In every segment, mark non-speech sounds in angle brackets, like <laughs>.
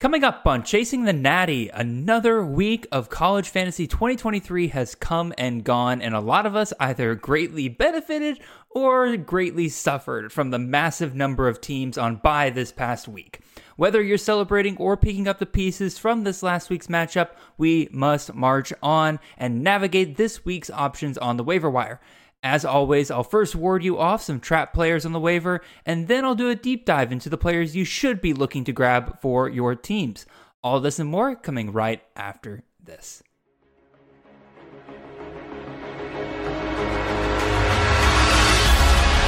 Coming up on Chasing the Natty, another week of College Fantasy 2023 has come and gone, and a lot of us either greatly benefited or greatly suffered from the massive number of teams on bye this past week. Whether you're celebrating or picking up the pieces from this last week's matchup, we must march on and navigate this week's options on the waiver wire. As always, I'll first ward you off some trap players on the waiver, and then I'll do a deep dive into the players you should be looking to grab for your teams. All this and more coming right after this.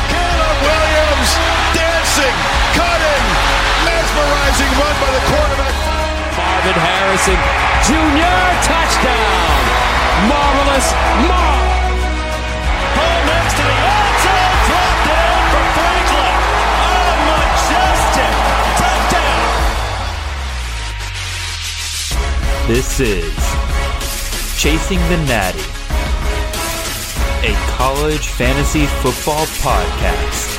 Caleb Williams dancing, cutting, mesmerizing run by the quarterback. Marvin Harrison Jr. touchdown. Marvelous Marv. This is Chasing the Natty, a college fantasy football podcast.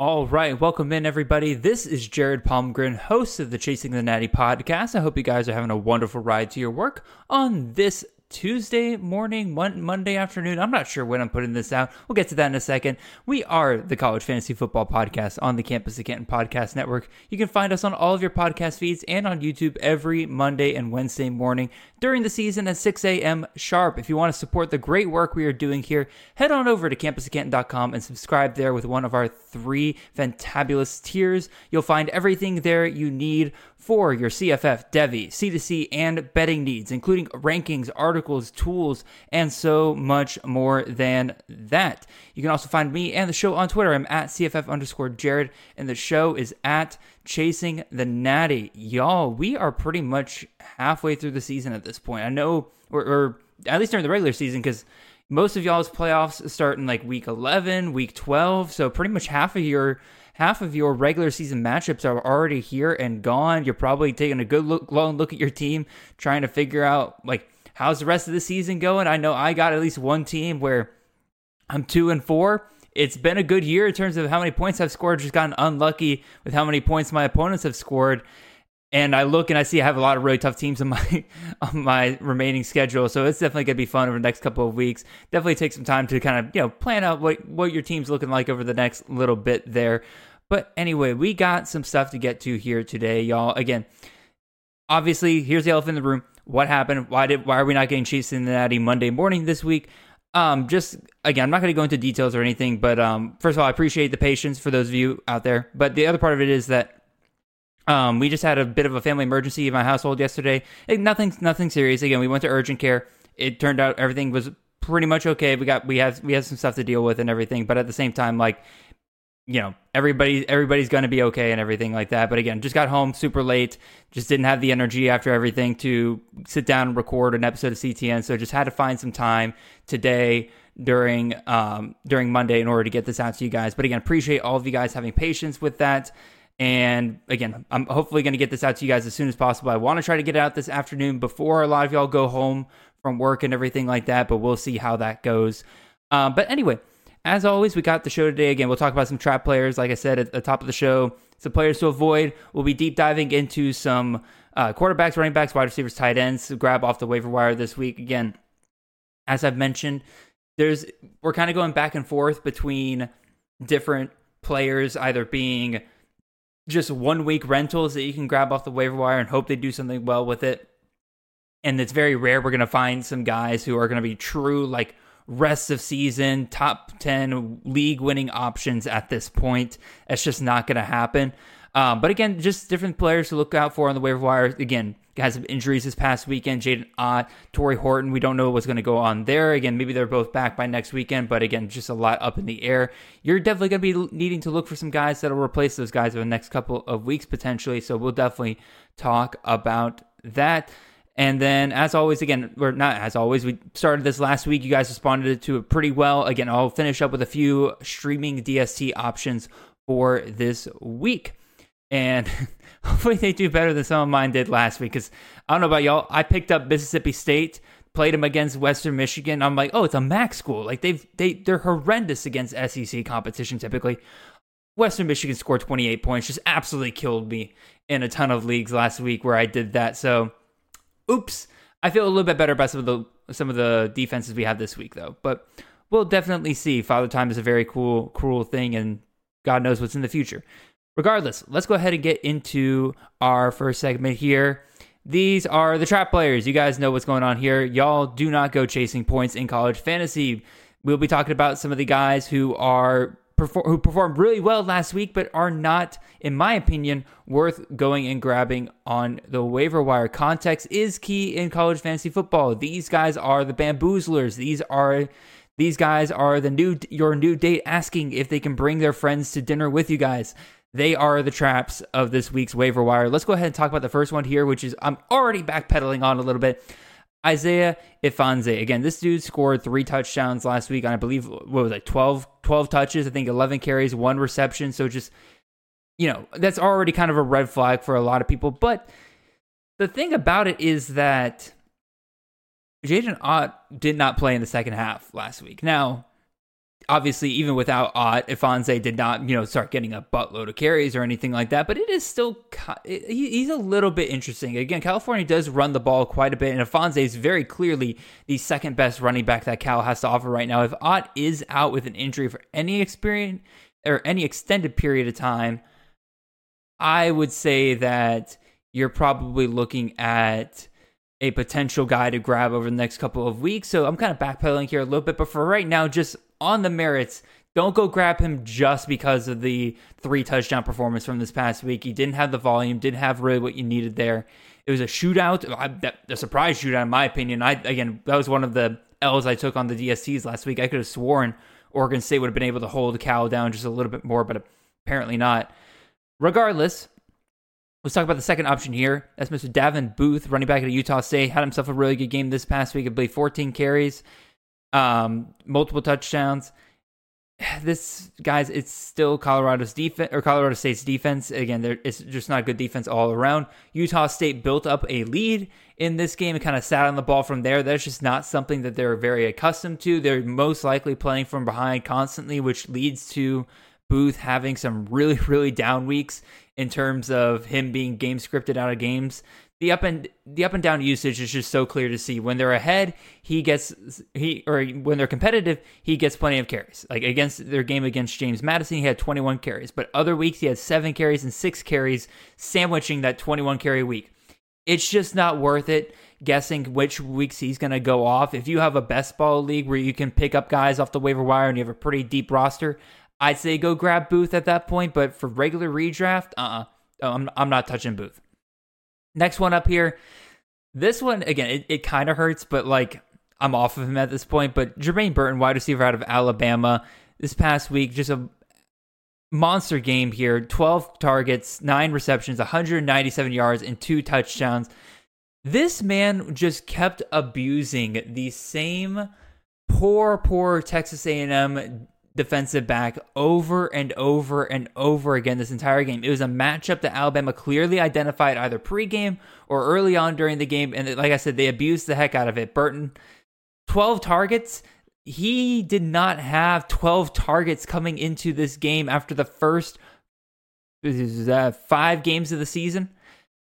All right, welcome in everybody. This is Jared Palmgren, host of the Chasing the Natty podcast. I hope you guys are having a wonderful ride to your work on this Tuesday morning, Mon- Monday afternoon. I'm not sure when I'm putting this out. We'll get to that in a second. We are the College Fantasy Football Podcast on the Campus of Canton Podcast Network. You can find us on all of your podcast feeds and on YouTube every Monday and Wednesday morning during the season at 6 a.m. sharp. If you want to support the great work we are doing here, head on over to campusofcanton.com and subscribe there with one of our three fantabulous tiers. You'll find everything there you need for your CFF, Devy, C2C, and betting needs, including rankings, articles, tools, and so much more than that. You can also find me and the show on Twitter. I'm at CFF underscore Jared, and the show is at Chasing the Natty. Y'all, we are pretty much halfway through the season at this point. I know, or, or at least during the regular season, because most of y'all's playoffs start in like week 11, week 12, so pretty much half of your half of your regular season matchups are already here and gone. You're probably taking a good look, long look at your team, trying to figure out like how's the rest of the season going. I know I got at least one team where I'm two and four. It's been a good year in terms of how many points I've scored. Just gotten unlucky with how many points my opponents have scored. And I look and I see I have a lot of really tough teams on my <laughs> on my remaining schedule, so it's definitely gonna be fun over the next couple of weeks. Definitely take some time to kind of you know plan out what what your team's looking like over the next little bit there. But anyway, we got some stuff to get to here today, y'all. Again, obviously, here's the elephant in the room. What happened? Why did why are we not getting Chasing the Natty Monday morning this week? Um, just again, I'm not going to go into details or anything, but um, first of all, I appreciate the patience for those of you out there. But the other part of it is that um, we just had a bit of a family emergency in my household yesterday. Nothing, nothing serious. Again, we went to urgent care. It turned out everything was pretty much okay. We got we have we have some stuff to deal with and everything, but at the same time, like you know, everybody everybody's going to be okay and everything like that. But again, just got home super late. Just didn't have the energy after everything to sit down and record an episode of CTN. So just had to find some time today during um, during Monday in order to get this out to you guys. But again, appreciate all of you guys having patience with that. And again, I'm hopefully going to get this out to you guys as soon as possible. I want to try to get it out this afternoon before a lot of y'all go home from work and everything like that. But we'll see how that goes. Um, but anyway, as always, we got the show today. Again, we'll talk about some trap players, like I said at the top of the show, some players to avoid. We'll be deep diving into some uh, quarterbacks, running backs, wide receivers, tight ends to grab off the waiver wire this week. Again, as I've mentioned, there's we're kind of going back and forth between different players either being just one week rentals that you can grab off the waiver wire and hope they do something well with it. And it's very rare we're going to find some guys who are going to be true, like rest of season, top 10 league winning options at this point. That's just not going to happen. Um, but again, just different players to look out for on the waiver wire. Again, guys have injuries this past weekend. Jaydn Ott, Tory Horton. We don't know what's going to go on there. Again, maybe they're both back by next weekend, but again, just a lot up in the air. You're definitely going to be needing to look for some guys that'll replace those guys over the next couple of weeks potentially. So we'll definitely talk about that. And then, as always, again, we're not as always, we started this last week. You guys responded to it pretty well. Again, I'll finish up with a few streaming DST options for this week. And <laughs> hopefully they do better than some of mine did last week. Because I don't know about y'all, I picked up Mississippi State played them against Western Michigan. I'm like, oh, it's a MAC school. Like they've they they're horrendous against SEC competition typically. Western Michigan scored 28 points, just absolutely killed me in a ton of leagues last week where I did that. So, oops. I feel a little bit better about some of the some of the defenses we have this week though. But we'll definitely see. Father Time is a very cool, cruel thing, and God knows what's in the future. Regardless, let's go ahead and get into our first segment here. These are the trap players. You guys know what's going on here. Y'all do not go chasing points in college fantasy. We'll be talking about some of the guys who are who performed really well last week, but are not, in my opinion, worth going and grabbing on the waiver wire. Context is key in college fantasy football. These guys are the bamboozlers. These are these guys are the new your new date asking if they can bring their friends to dinner with you guys. They are the traps of this week's waiver wire. Let's go ahead and talk about the first one here, which is I'm already backpedaling on a little bit. Isaiah Ifanse. Again, this dude scored three touchdowns last week on, I believe, what was it, 12, 12 touches, I think 11 carries, one reception. So just, you know, that's already kind of a red flag for a lot of people. But the thing about it is that Jaydn Ott did not play in the second half last week. Now, obviously, even without Ott, Ifanse did not, you know, start getting a buttload of carries or anything like that. But it is still, he's a little bit interesting. Again, California does run the ball quite a bit, and Ifanse is very clearly the second best running back that Cal has to offer right now. If Ott is out with an injury for any experience or any extended period of time, I would say that you're probably looking at a potential guy to grab over the next couple of weeks. So I'm kind of backpedaling here a little bit, but for right now, just on the merits, don't go grab him just because of the three touchdown performance from this past week. He didn't have the volume, didn't have really what you needed there. It was a shootout, a surprise shootout, in my opinion. I again, that was one of the L's I took on the DSTs last week. I could have sworn Oregon State would have been able to hold Cal down just a little bit more, but apparently not. Regardless, Let's talk about the second option here. That's Mr. Davon Booth, running back at Utah State. Had himself a really good game this past week. I believe 14 carries, um, multiple touchdowns. <sighs> This guys, it's still Colorado's defense or Colorado State's defense. Again, it's just not good defense all around. Utah State built up a lead in this game and kind of sat on the ball from there. That's just not something that they're very accustomed to. They're most likely playing from behind constantly, which leads to Booth having some really, <laughs> really down weeks in terms of him being game scripted out of games. The up and the up and down usage is just so clear to see. When they're ahead, he gets he or when they're competitive, he gets plenty of carries. Like against their game against James Madison, he had 21 carries, but other weeks he had 7 carries and 6 carries sandwiching that 21 carry week. It's just not worth it guessing which weeks he's going to go off. If you have a best ball league where you can pick up guys off the waiver wire and you have a pretty deep roster, I'd say go grab Booth at that point, but for regular redraft, uh uh-uh. uh, I'm, I'm not touching Booth. Next one up here. This one, again, it, it kind of hurts, but like I'm off of him at this point. But Jermaine Burton, wide receiver out of Alabama, this past week, just a monster game here 12 targets, nine receptions, 197 yards, and two touchdowns. This man just kept abusing the same poor, poor Texas A&M defensive back over and over and over again this entire game. It was a matchup that Alabama clearly identified either pregame or early on during the game. And like I said, they abused the heck out of it. Burton, 12 targets. He did not have 12 targets coming into this game after the first five games of the season.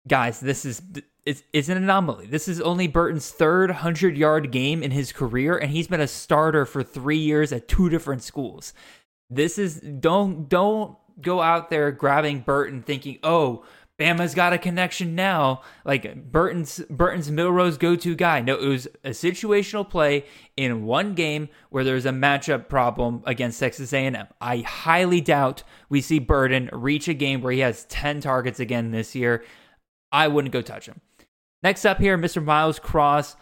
Guys, this is it's, an anomaly. This is only Burton's third 100 yard game in his career, and he's been a starter for three years at two different schools. This is, don't, don't go out there grabbing Burton thinking, oh, Bama's got a connection now. Like Burton's Burton's Milroe's go-to guy. No, it was a situational play in one game where there's a matchup problem against Texas A&M. I highly doubt we see Burton reach a game where he has 10 targets again this year. I wouldn't go touch him. Next up here, Mr. Miles Cross.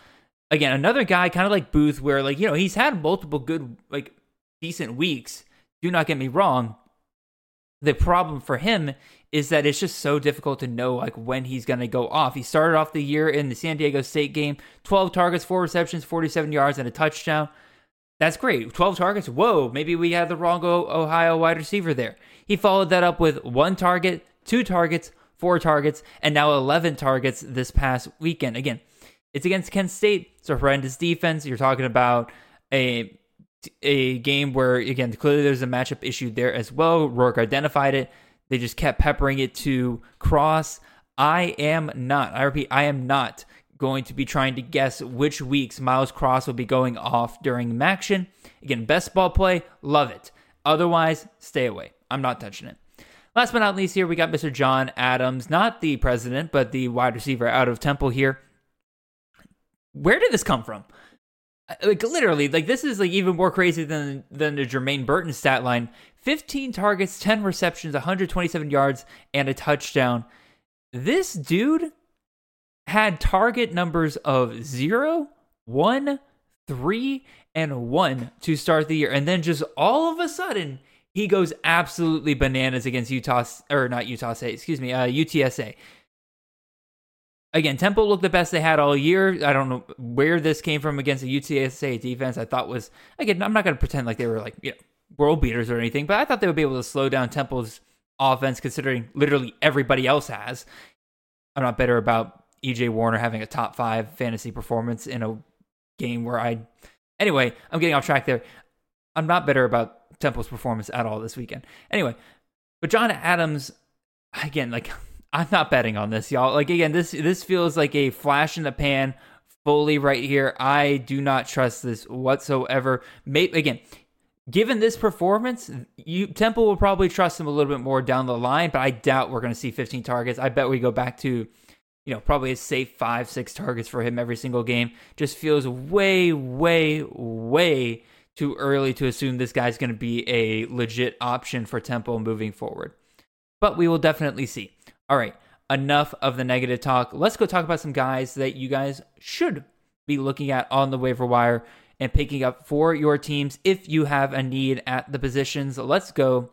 Again, another guy kind of like Booth, where like, you know, he's had multiple good, like decent weeks. Do not get me wrong. The problem for him is that it's just so difficult to know like when he's going to go off. He started off the year in the San Diego State game, 12 targets, 4 receptions, 47 yards and a touchdown. That's great. 12 targets. Whoa, maybe we had the wrong Ohio wide receiver there. He followed that up with one target, two targets, four targets, and now 11 targets this past weekend. Again, It's against Kent State. It's a horrendous defense. You're talking about a a game where again clearly there's a matchup issue there as well. Rourke identified it. They just kept peppering it to Cross. I am not. I repeat, I am not going to be trying to guess which weeks Miles Cross will be going off during MACtion. Again, best ball play, love it. Otherwise, stay away. I'm not touching it. Last but not least, here we got Mr. John Adams, not the president, but the wide receiver out of Temple here. Where did this come from? Like literally, like this is like even more crazy than than the Jermaine Burton stat line. 15 targets, 10 receptions, 127 yards, and a touchdown. This dude had target numbers of zero, one, three, and one to start the year. And then just all of a sudden, he goes absolutely bananas against Utah, or not Utah State, excuse me, uh, UTSA. Again, Temple looked the best they had all year. I don't know where this came from against the UTSA defense. I thought was, again, I'm not going to pretend like they were like, you know, world beaters or anything, but I thought they would be able to slow down Temple's offense considering literally everybody else has. I'm not better about EJ Warner having a top five fantasy performance in a game where I. Anyway, I'm getting off track there. I'm not better about Temple's performance at all this weekend. Anyway, but John Adams, again, like <laughs> I'm not betting on this, y'all. Like again, this this feels like a flash in the pan, fully right here. I do not trust this whatsoever. Maybe again, given this performance, you Temple will probably trust him a little bit more down the line, but I doubt we're going to see 15 targets. I bet we go back to, you know, probably a safe five, six targets for him every single game. Just feels way, way, way too early to assume this guy's going to be a legit option for Temple moving forward. But we will definitely see. All right, enough of the negative talk. Let's go talk about some guys that you guys should be looking at on the waiver wire and picking up for your teams if you have a need at the positions. Let's go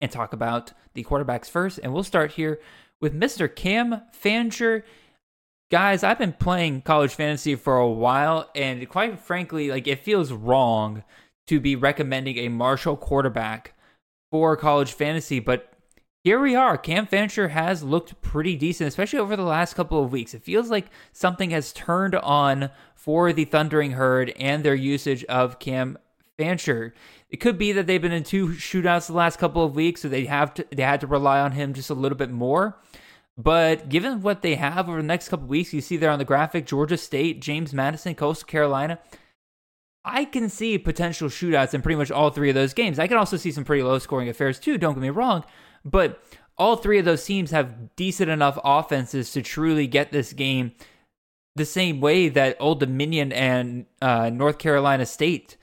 and talk about the quarterbacks first. And we'll start here with Mr. Cam Fancher. Guys, I've been playing college fantasy for a while, and quite frankly, like it feels wrong to be recommending a Marshall quarterback for college fantasy, but here we are. Cam Fancher has looked pretty decent, especially over the last couple of weeks. It feels like something has turned on for the Thundering Herd and their usage of Cam Fancher. It could be that they've been in two shootouts the last couple of weeks, so they have to they had to rely on him just a little bit more. But given what they have over the next couple weeks, you see there on the graphic Georgia State, James Madison, Coastal Carolina. I can see potential shootouts in pretty much all three of those games. I can also see some pretty low scoring affairs too, don't get me wrong. But all three of those teams have decent enough offenses to truly get this game the same way that Old Dominion and uh, North Carolina State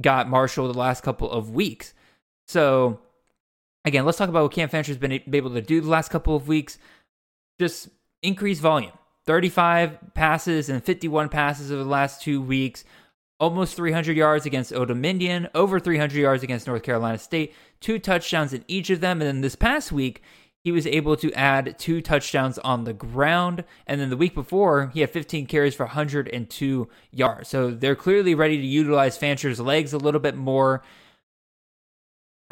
got Marshall the last couple of weeks. So, again, let's talk about what Cam Fancher's been able to do the last couple of weeks. Just increase volume 35 passes and 51 passes over the last two weeks. Almost 300 yards against Old Dominion, over 300 yards against North Carolina State, two touchdowns in each of them. And then this past week, he was able to add two touchdowns on the ground. And then the week before, he had 15 carries for 102 yards. So they're clearly ready to utilize Fancher's legs a little bit more.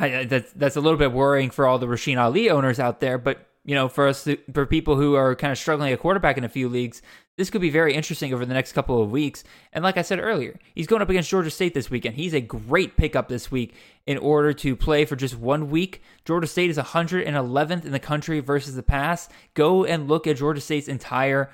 I, that's that's a little bit worrying for all the Rasheen Ali owners out there, but you know, for us, for people who are kind of struggling at quarterback in a few leagues, this could be very interesting over the next couple of weeks. And like I said earlier, he's going up against Georgia State this weekend. He's a great pickup this week in order to play for just one week. Georgia State is 111th in the country versus the pass. Go and look at Georgia State's entire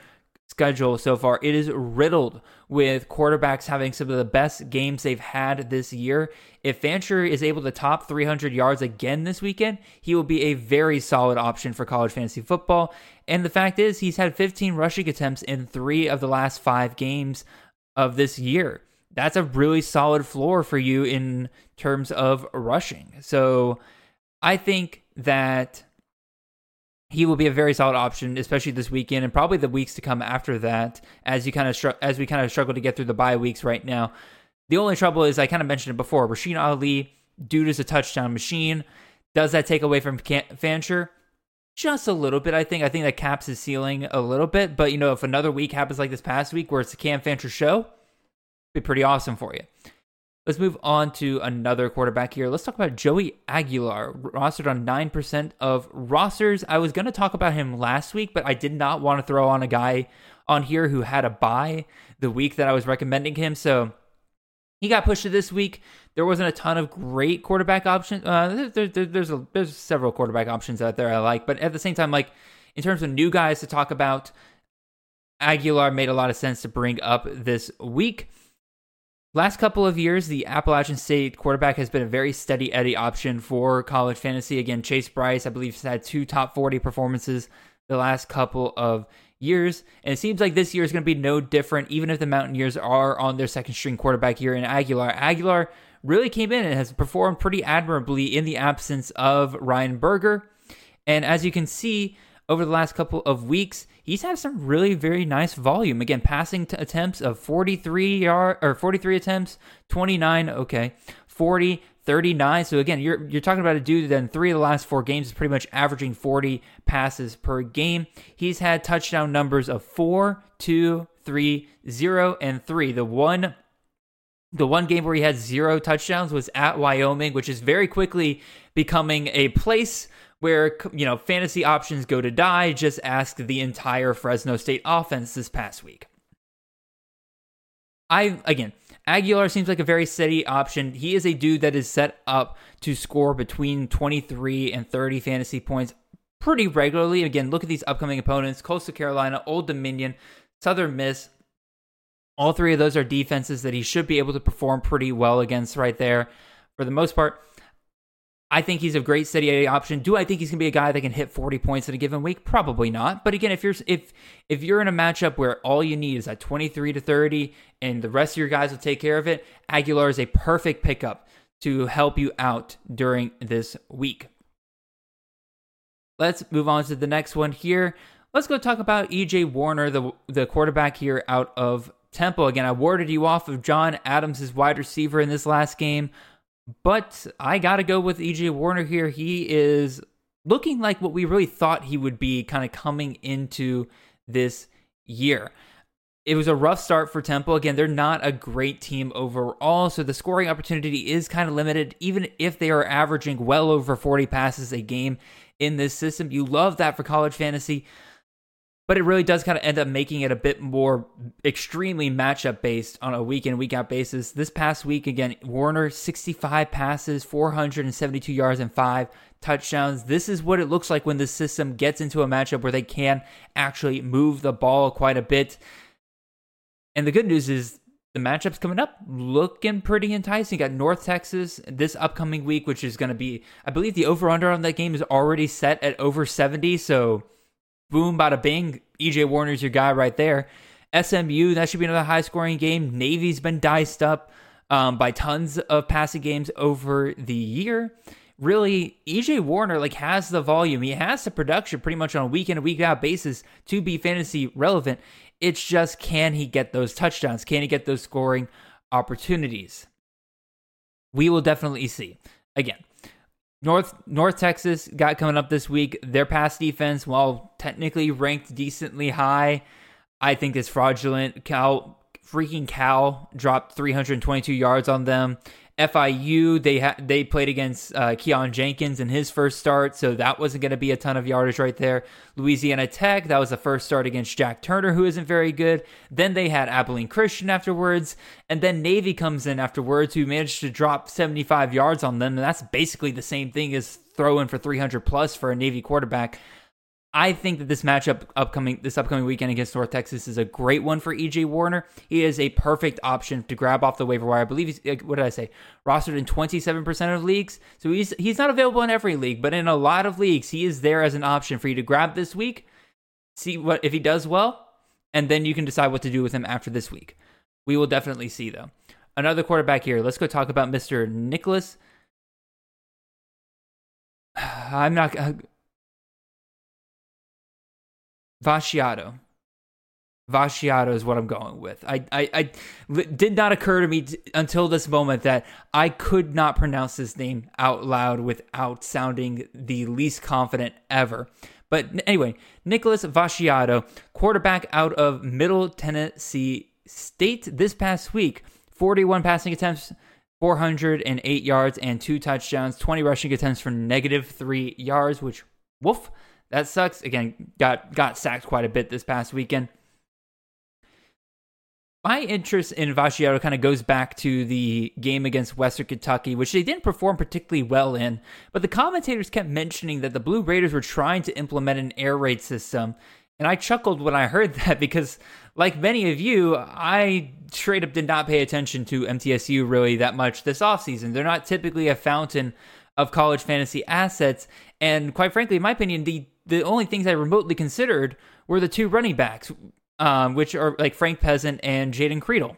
schedule so far. It is riddled with quarterbacks having some of the best games they've had this year. If Fancher is able to top 300 yards again this weekend, he will be a very solid option for college fantasy football. And the fact is, he's had 15 rushing attempts in three of the last five games of this year. That's a really solid floor for you in terms of rushing. So I think that he will be a very solid option, especially this weekend and probably the weeks to come after that. As you kind of str- as we kind of struggle to get through the bye weeks right now. The only trouble is I kind of mentioned it before. Rasheen Ali, dude, is a touchdown machine. Does that take away from Can- Fancher? Just a little bit, I think. I think that caps his ceiling a little bit. But you know, if another week happens like this past week, where it's a Cam Fancher show, be pretty awesome for you. Let's move on to another quarterback here. Let's talk about Joey Aguilar, rostered on 9% of rosters. I was going to talk about him last week, but I did not want to throw on a guy on here who had a buy the week that I was recommending him. So he got pushed to this week. There wasn't a ton of great quarterback options. Uh, there, there, there's a, there's several quarterback options out there I like, but at the same time, like in terms of new guys to talk about, Aguilar made a lot of sense to bring up this week. Last couple of years, the Appalachian State quarterback has been a very steady Eddie option for college fantasy. Again, Chase Brice, I believe, has had two top 40 performances the last couple of years. And it seems like this year is going to be no different, even if the Mountaineers are on their second string quarterback here in Aguilar. Aguilar really came in and has performed pretty admirably in the absence of Ryan Burger. And as you can see, over the last couple of weeks, he's had some really very nice volume. Again, passing t- attempts of 43 yard or 43 attempts, 29, okay, 40, 39. So again, you're you're talking about a dude that in three of the last four games is pretty much averaging 40 passes per game. He's had touchdown numbers of four, two, three, zero, and three. The one the one game where he had zero touchdowns was at Wyoming, which is very quickly becoming a place where you know fantasy options go to die. Just ask the entire Fresno State offense this past week. I again, Aguilar seems like a very steady option. He is a dude that is set up to score between 23 and 30 fantasy points pretty regularly. Again, look at these upcoming opponents: Coastal Carolina, Old Dominion, Southern Miss. All three of those are defenses that he should be able to perform pretty well against right there. For the most part, I think he's a great steady A option. Do I think he's going to be a guy that can hit 40 points in a given week? Probably not. But again, if you're if if you're in a matchup where all you need is at 23 to 30 and the rest of your guys will take care of it, Aguilar is a perfect pickup to help you out during this week. Let's move on to the next one here. Let's go talk about EJ Warner, the the quarterback here out of Temple. Again, I warded you off of John Adams' wide receiver in this last game. But I got to go with EJ Warner here. He is looking like what we really thought he would be kind of coming into this year. It was a rough start for Temple. Again, they're not a great team overall, so the scoring opportunity is kind of limited, even if they are averaging well over 40 passes a game in this system. You love that for college fantasy but it really does kind of end up making it a bit more extremely matchup based on a week in week out basis. This past week again, Warner 65 passes, 472 yards and 5 touchdowns. This is what it looks like when the system gets into a matchup where they can actually move the ball quite a bit. And the good news is the matchups coming up looking pretty enticing. You got North Texas this upcoming week, which is going to be, I believe the over under on that game is already set at over 70. So boom, bada bing. EJ Warner's your guy right there. SMU, that should be another high scoring game. Navy's been diced up um, by tons of passing games over the year. Really, EJ Warner like has the volume. He has the production pretty much on a week in a week out basis to be fantasy relevant. It's just can he get those touchdowns? Can he get those scoring opportunities? We will definitely see. Again, North North Texas got coming up this week. Their pass defense, while technically ranked decently high, I think is fraudulent. Cal freaking Cal dropped 322 yards on them. FIU they ha- they played against uh, Keyone Jenkins in his first start, so that wasn't going to be a ton of yardage right there. Louisiana Tech that was the first start against Jack Turner, who isn't very good. Then they had Abilene Christian afterwards, and then Navy comes in afterwards, who managed to drop 75 yards on them, and that's basically the same thing as throwing for 300 plus for a Navy quarterback. I think that this matchup upcoming this upcoming weekend against North Texas is a great one for EJ Warner. He is a perfect option to grab off the waiver wire. I believe he's what did I say? Rostered in 27% of leagues. So he's he's not available in every league, but in a lot of leagues he is there as an option for you to grab this week. See what if he does well, and then you can decide what to do with him after this week. We will definitely see though. Another quarterback here. Let's go talk about Mr. Nicholas <sighs> I'm not uh, uh, Vasciato. Is what I'm going with. I, I, I did not occur to me t- until this moment that I could not pronounce this name out loud without sounding the least confident ever. But anyway, Nicholas Vasciato, quarterback out of Middle Tennessee State this past week, 41 passing attempts, 408 yards and two touchdowns, 20 rushing attempts for negative three yards, which, woof, that sucks. Again, got got sacked quite a bit this past weekend. My interest in Fasciato kind of goes back to the game against Western Kentucky, which they didn't perform particularly well in. But the commentators kept mentioning that the Blue Raiders were trying to implement an air raid system. And I chuckled when I heard <laughs> that because, like many of you, I straight up did not pay attention to MTSU really that much this offseason. They're not typically a fountain of college fantasy assets. And quite frankly, in my opinion, the the only things I remotely considered were the two running backs, um, which are like Frank Peasant and Jaden Creedle.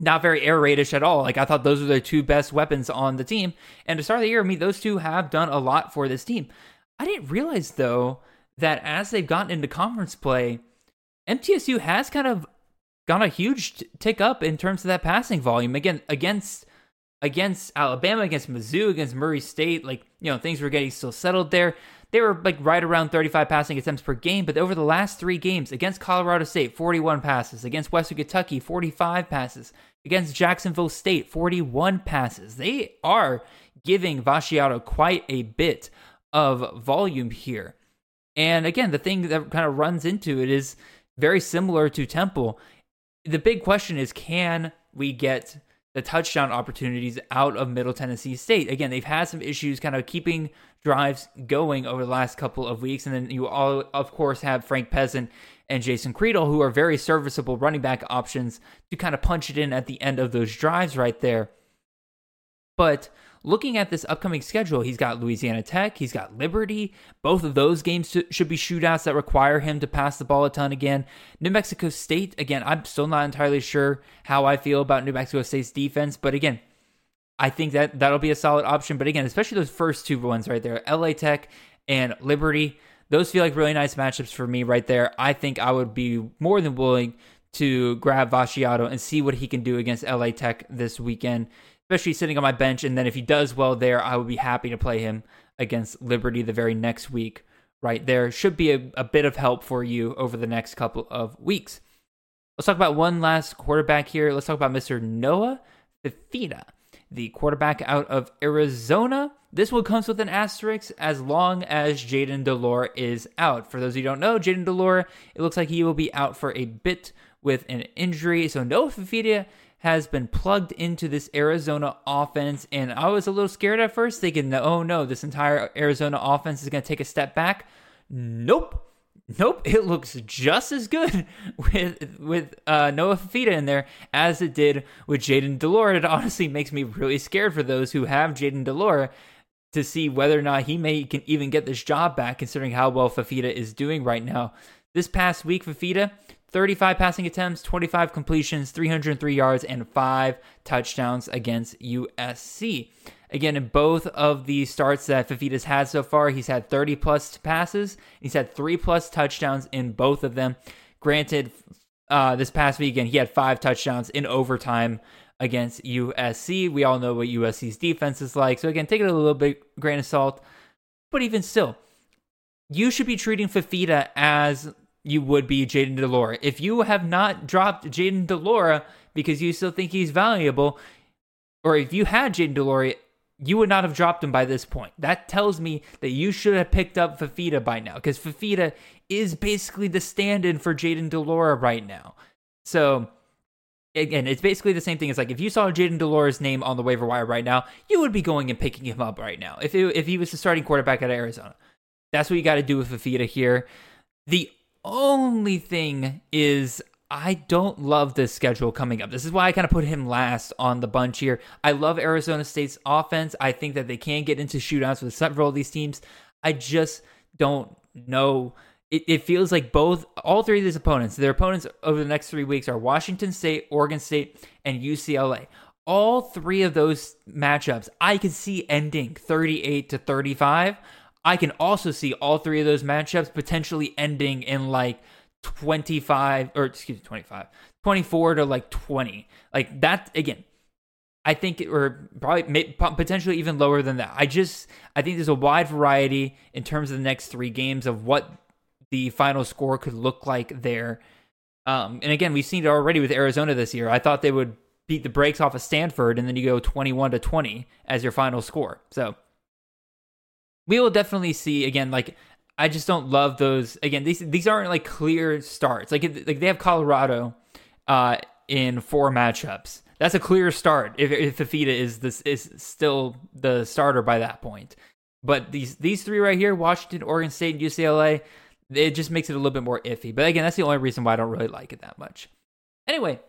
Not very air raidish at all. Like I thought those were the two best weapons on the team. And to start the year, I mean, those two have done a lot for this team. I didn't realize though that as they've gotten into conference play, MTSU has kind of gone a huge tick up in terms of that passing volume. Again, against against Alabama, against Mizzou, against Murray State, like you know things were getting still settled there they were like right around 35 passing attempts per game. But over the last three games, against Colorado State, 41 passes, against Western Kentucky, 45 passes, against Jacksonville State, 41 passes. They are giving Fasciato quite a bit of volume here. And again, the thing that kind of runs into it is very similar to Temple. The big question is can we get the touchdown opportunities out of Middle Tennessee State. Again, they've had some issues kind of keeping drives going over the last couple of weeks. And then you all, of course, have Frank Peasant and Jason Creedle, who are very serviceable running back options to kind of punch it in at the end of those drives right there. But looking at this upcoming schedule, he's got Louisiana Tech, he's got Liberty. Both of those games should be shootouts that require him to pass the ball a ton again. New Mexico State, again, I'm still not entirely sure how I feel about New Mexico State's defense, but again, I think that that'll be a solid option. But again, especially those first two ones right there, LA Tech and Liberty, those feel like really nice matchups for me right there. I think I would be more than willing to grab Fasciato and see what he can do against LA Tech this weekend especially sitting on my bench. And then if he does well there, I would be happy to play him against Liberty the very next week. Right there should be a, a bit of help for you over the next couple of weeks. Let's talk about one last quarterback here. Let's talk about Mr. Noah Fifita, the quarterback out of Arizona. This one comes with an asterisk as long as Jayden de Laura is out. For those of you who don't know, Jayden de Laura, it looks like he will be out for a bit with an injury. So Noah Fifita has been plugged into this Arizona offense. And I was a little scared at first, thinking, oh no, this entire Arizona offense is going to take a step back. Nope. Nope, it looks just as good <laughs> with with uh, Noah Fifita in there as it did with Jayden de Laura. It honestly makes me really scared for those who have Jayden de Laura to see whether or not he may can even get this job back, considering how well Fafita is doing right now. This past week, Fifita 35 passing attempts, 25 completions, 303 yards, and five touchdowns against USC. Again, in both of the starts that Fifita's had so far, he's had 30 plus passes. He's had three plus touchdowns in both of them. Granted, uh, this past weekend, he had five touchdowns in overtime against USC. We all know what USC's defense is like. So, again, take it a little bit grain of salt. But even still, you should be treating Fifita as you would be Jayden de Laura. If you have not dropped Jayden de Laura because you still think he's valuable, or if you had Jayden de Laura, you would not have dropped him by this point. That tells me that you should have picked up Fafita by now, because Fafita is basically the stand-in for Jayden de Laura right now. So again, it's basically the same thing. It's like if you saw Jayden de Laura's name on the waiver wire right now, you would be going and picking him up right now. If it, if he was the starting quarterback at Arizona, that's what you got to do with Fafita here. The only thing is I don't love this schedule coming up. This is why I kind of put him last on the bunch here. I love Arizona State's offense. I think that they can get into shootouts with several of these teams. I just don't know. It, it feels like both, all three of these opponents, their opponents over the next three weeks are Washington State, Oregon State, and UCLA. All three of those matchups, I could see ending 38 to 35. I can also see all three of those matchups potentially ending in like 25 or excuse me 25 24 to like 20 like that again i think or probably potentially even lower than that. I just i think there's a wide variety in terms of the next three games of what the final score could look like there. Um and again we've seen it already with arizona this year. I thought they would beat the brakes off of Stanford, and then you go 21 to 20 as your final score. So we will definitely see again. Like I just don't love those. Again, these these aren't like clear starts. Like like they have Colorado uh, in four matchups. That's a clear start if if Fifita is this is still the starter by that point. But these these three right here, Washington, Oregon State, and UCLA, it just makes it a little bit more iffy. But again, that's the only reason why I don't really like it that much. Anyway,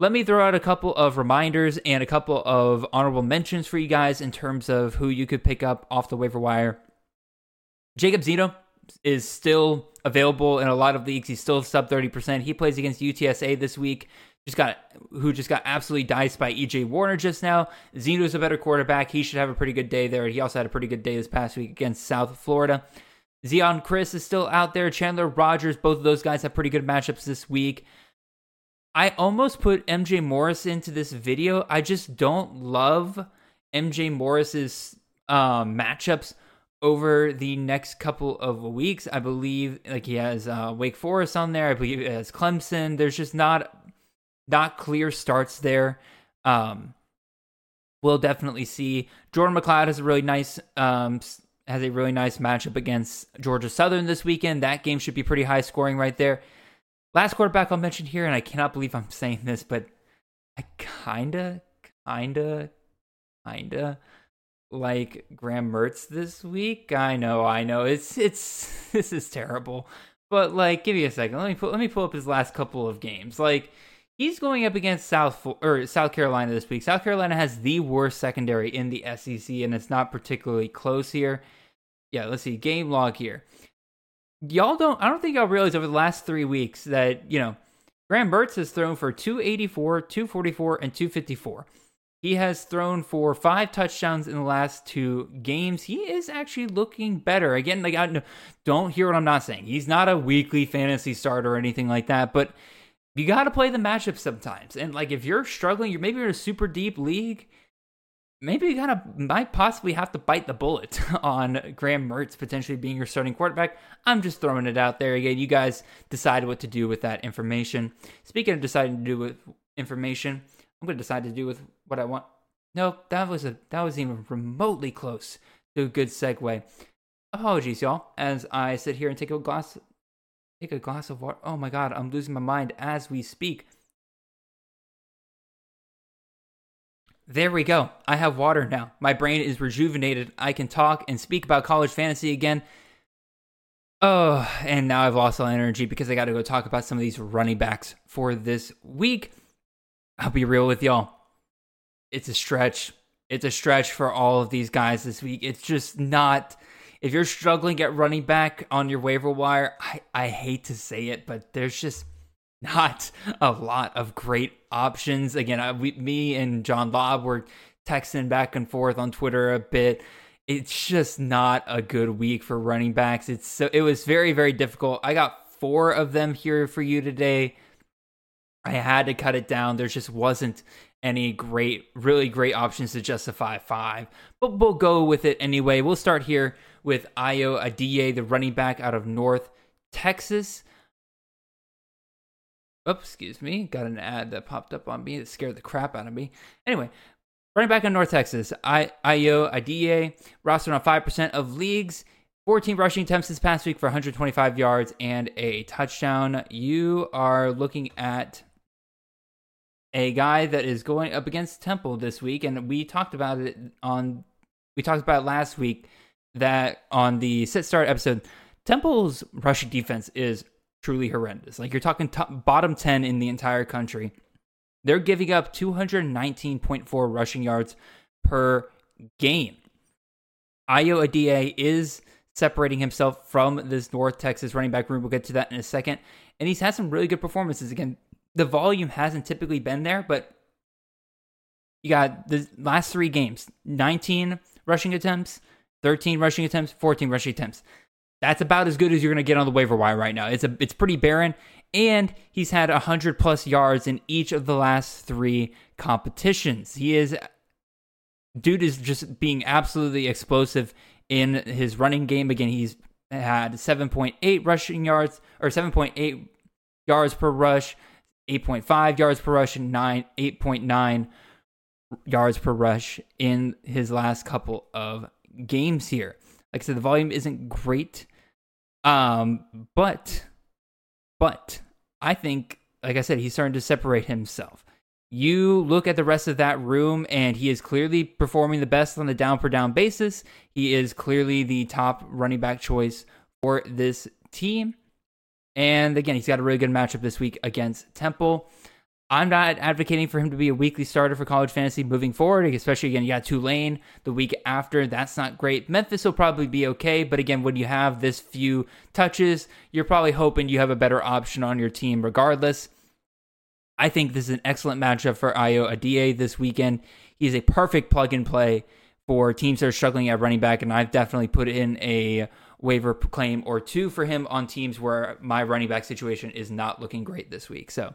let me throw out a couple of reminders and a couple of honorable mentions for you guys in terms of who you could pick up off the waiver wire. Jacob Zeno is still available in a lot of leagues. He's still sub 30%. He plays against UTSA this week. Just got who just got absolutely diced by EJ Warner just now. Zeno's a better quarterback. He should have a pretty good day there. He also had a pretty good day this past week against South Florida. Zion Chris is still out there. Chandler Rogers, both of those guys have pretty good matchups this week. I almost put MJ Morris into this video. I just don't love MJ Morris's um, matchups over the next couple of weeks. I believe like he has uh, Wake Forest on there. I believe he has Clemson. There's just not not clear starts there. Um, we'll definitely see. Jordan McCloud has a really nice um, has a really nice matchup against Georgia Southern this weekend. That game should be pretty high scoring right there. Last quarterback I'll mention here, and I cannot believe I'm <laughs> saying this, but I kinda, kinda, kinda like Graham Mertz this week. I know, I know. It's it's <laughs> this is terrible. But like give me a second. Let me pull let me pull up his last couple of games. Like he's going up against South or South Carolina this week. South Carolina has the worst secondary in the SEC and it's not particularly close here. Yeah, let's see game log here. Y'all don't I don't think y'all realize over the last 3 weeks that, you know, Graham Mertz has thrown for 284, 244 and 254. He has thrown for five touchdowns in the last two games. He is actually looking better. Again, like I don't hear what I'm not saying. He's not a weekly fantasy starter or anything like that, but you got to play the matchup sometimes. And like if you're struggling, you're maybe in a super deep league, maybe you gotta might possibly have to bite the bullet <laughs> on Graham Mertz potentially being your starting quarterback. I'm just throwing it out there again. You guys decide what to do with that information. Speaking of deciding to do with information, I'm going to decide to do with what I want. No, that was a that was even remotely close to a good segue. Apologies, y'all, as I sit here and take a glass take a glass of water. Oh my god, I'm losing my mind as we speak. There we go. I have water now. My brain is rejuvenated. I can talk and speak about college fantasy again. Oh, and now I've lost all energy because I got to go talk about some of these running backs for this week. I'll be real with y'all. It's a stretch. It's a stretch for all of these guys this week. It's just not. If you're struggling at running back on your waiver wire, I, I hate to say it, but there's just not <laughs> a lot of great options. Again, I, we, me and John Lobb were texting back and forth on Twitter a bit. It's just not a good week for running backs. It's so it was very very difficult. I got four of them here for you today. I had to cut it down. There just wasn't any great, really great options to justify five, but we'll go with it anyway. We'll start here with Ayo Adeyi, the running back out of North Texas. Oops, excuse me. Got an ad that popped up on me that scared the crap out of me. Anyway, running back in North Texas, I, Ayo Adeyi, rostered on 5% of leagues. 14 rushing attempts this past week for 125 yards and a touchdown. You are looking at a guy that is going up against Temple this week, and we talked about it on we talked about last week that on the sit start episode, Temple's rushing defense is truly horrendous. Like you're talking top, bottom ten in the entire country. They're giving up 219.4 rushing yards per game. Ayo Adeyi is separating himself from this North Texas running back room. We'll get to that in a second. And he's had some really good performances. Again, the volume hasn't typically been there, but you got the last three games 19 rushing attempts, 13 rushing attempts, 14 rushing attempts. That's about as good as you're going to get on the waiver wire right now. It's a it's pretty barren, and he's had 100 plus yards in each of the last three competitions. He is dude is just being absolutely explosive in his running game. Again, he's had 7.8 rushing yards or 7.8 yards per rush, 8.5 yards per rush and 9 8.9 yards per rush in his last couple of games here. Like I said, the volume isn't great. Um, but but I think, like I said, he's starting to separate himself. You look at the rest of that room, and he is clearly performing the best on the down per down basis. He is clearly the top running back choice for this team. And again, he's got a really good matchup this week against Temple. I'm not advocating for him to be a weekly starter for college fantasy moving forward, especially again, you got Tulane the week after. That's not great. Memphis will probably be okay, but again, when you have this few touches, you're probably hoping you have a better option on your team regardless. I think this is an excellent matchup for Ayo Adeyi this weekend. He's a perfect plug and play for teams that are struggling at running back, and I've definitely put in a waiver claim or two for him on teams where my running back situation is not looking great this week. So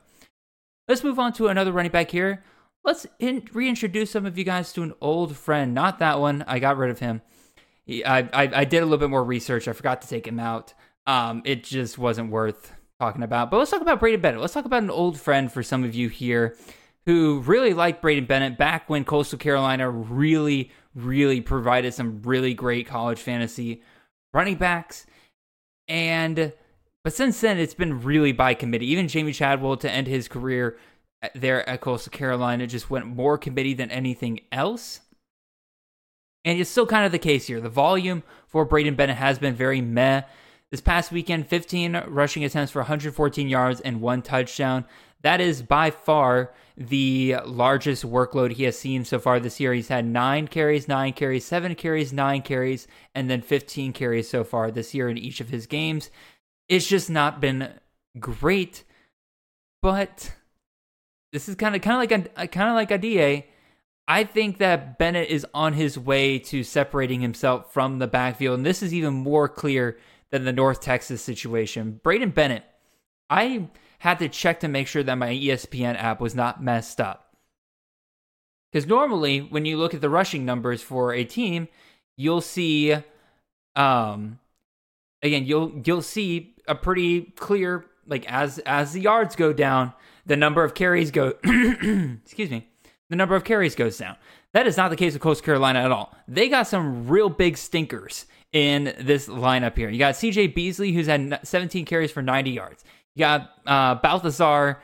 let's move on to another running back here. Let's in- reintroduce some of you guys to an old friend. Not that one. I got rid of him. He, I, I, I did a little bit more research. I forgot to take him out. Um, it just wasn't worth talking about. But let's talk about Braydon Bennett. Let's talk about an old friend for some of you here who really liked Braydon Bennett back when Coastal Carolina really, really provided some really great college fantasy running backs. And but since then, it's been really by committee. Even Jamey Chadwell to end his career uh, there at Coastal Carolina just went more committee than anything else. And it's still kind of the case here. The volume for Braydon Bennett has been very meh. This past weekend, 15 rushing attempts for 114 yards and one touchdown. That is by far the largest workload he has seen so far this year. He's had nine carries, nine carries, seven carries, nine carries, and then 15 carries so far this year in each of his games. It's just not been great, but this is kind of kind of like a kind of like a DA. I think that Bennett is on his way to separating himself from the backfield, and this is even more clear than the North Texas situation. Braydon Bennett, I had to check to make sure that my ESPN app was not messed up. Because normally, when you look at the rushing numbers for a team, you'll see, um, again, you'll you'll see a pretty clear like as as the yards go down, the number of carries go. <clears throat> excuse me, the number of carries goes down. That is not the case with Coast Carolina at all. They got some real big stinkers in this lineup here. You got CJ Beasley, who's had 17 carries for 90 yards. You got uh, Balthazar,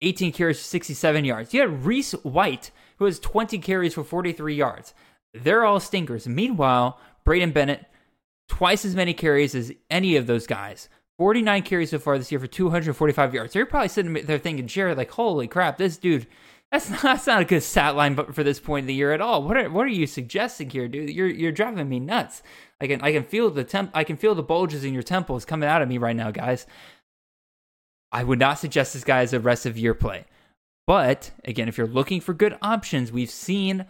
18 carries 67 yards. You had Reese White, who has 20 carries for 43 yards. They're all stinkers. Meanwhile, Braydon Bennett, twice as many carries as any of those guys. 49 carries so far this year for 245 yards. So you're probably sitting there thinking, Jared, like, holy crap, this dude that's not, that's not a good stat line for this point in the year at all. What are what are you suggesting here, dude? You're you're driving me nuts. I can I can feel the temp I can feel the bulges in your temples coming out of me right now, guys. I would not suggest this guy as a rest of year play. But again, if you're looking for good options, we've seen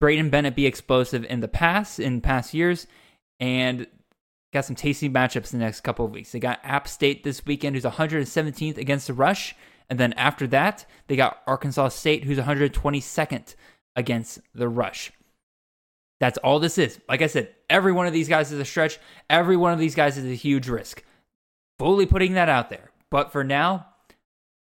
Braydon Bennett be explosive in the past, in past years, and got some tasty matchups in the next couple of weeks. They got App State this weekend, who's 117th against the rush. And then after that, they got Arkansas State, who's 122nd against the rush. That's all this is. Like I said, every one of these guys is a stretch. Every one of these guys is a huge risk. Fully putting that out there. But for now,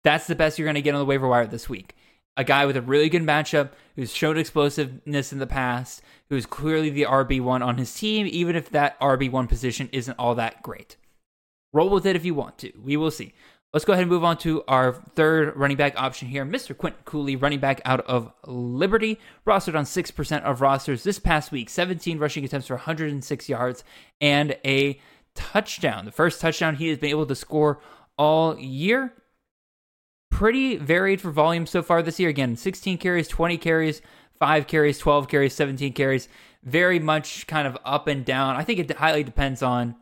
that's the best you're going to get on the waiver wire this week. A guy with a really good matchup who's shown explosiveness in the past, who's clearly the RB1 on his team, even if that RB1 position isn't all that great. Roll with it if you want to. We will see. Let's go ahead and move on to our third running back option here. Mr. Quint Cooley, running back out of Liberty, rostered on 6% of rosters this past week, 17 rushing attempts for 106 yards and a touchdown. The first touchdown he has been able to score all year. Pretty varied for volume so far this year. Again, 16 carries, 20 carries, 5 carries, 12 carries, 17 carries. Very much kind of up and down. I think it highly depends on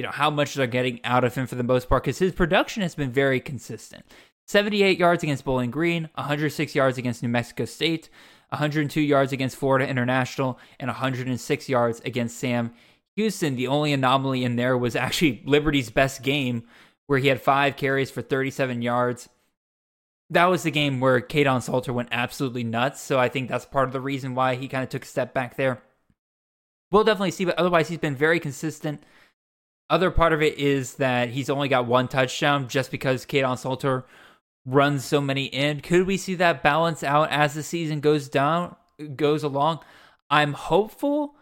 you know, how much they're getting out of him for the most part because his production has been very consistent. 78 yards against Bowling Green, 106 yards against New Mexico State, 102 yards against Florida International, and 106 yards against Sam Houston. The only anomaly in there was actually Liberty's best game, where he had five carries for 37 yards. That was the game where Kaidon Salter went absolutely nuts. So I think that's part of the reason why he kind of took a step back there. We'll definitely see, but otherwise, he's been very consistent. Other part of it is that he's only got one touchdown just because Kaidon Salter runs so many in. Could we see that balance out as the season goes down goes along? I'm hopeful,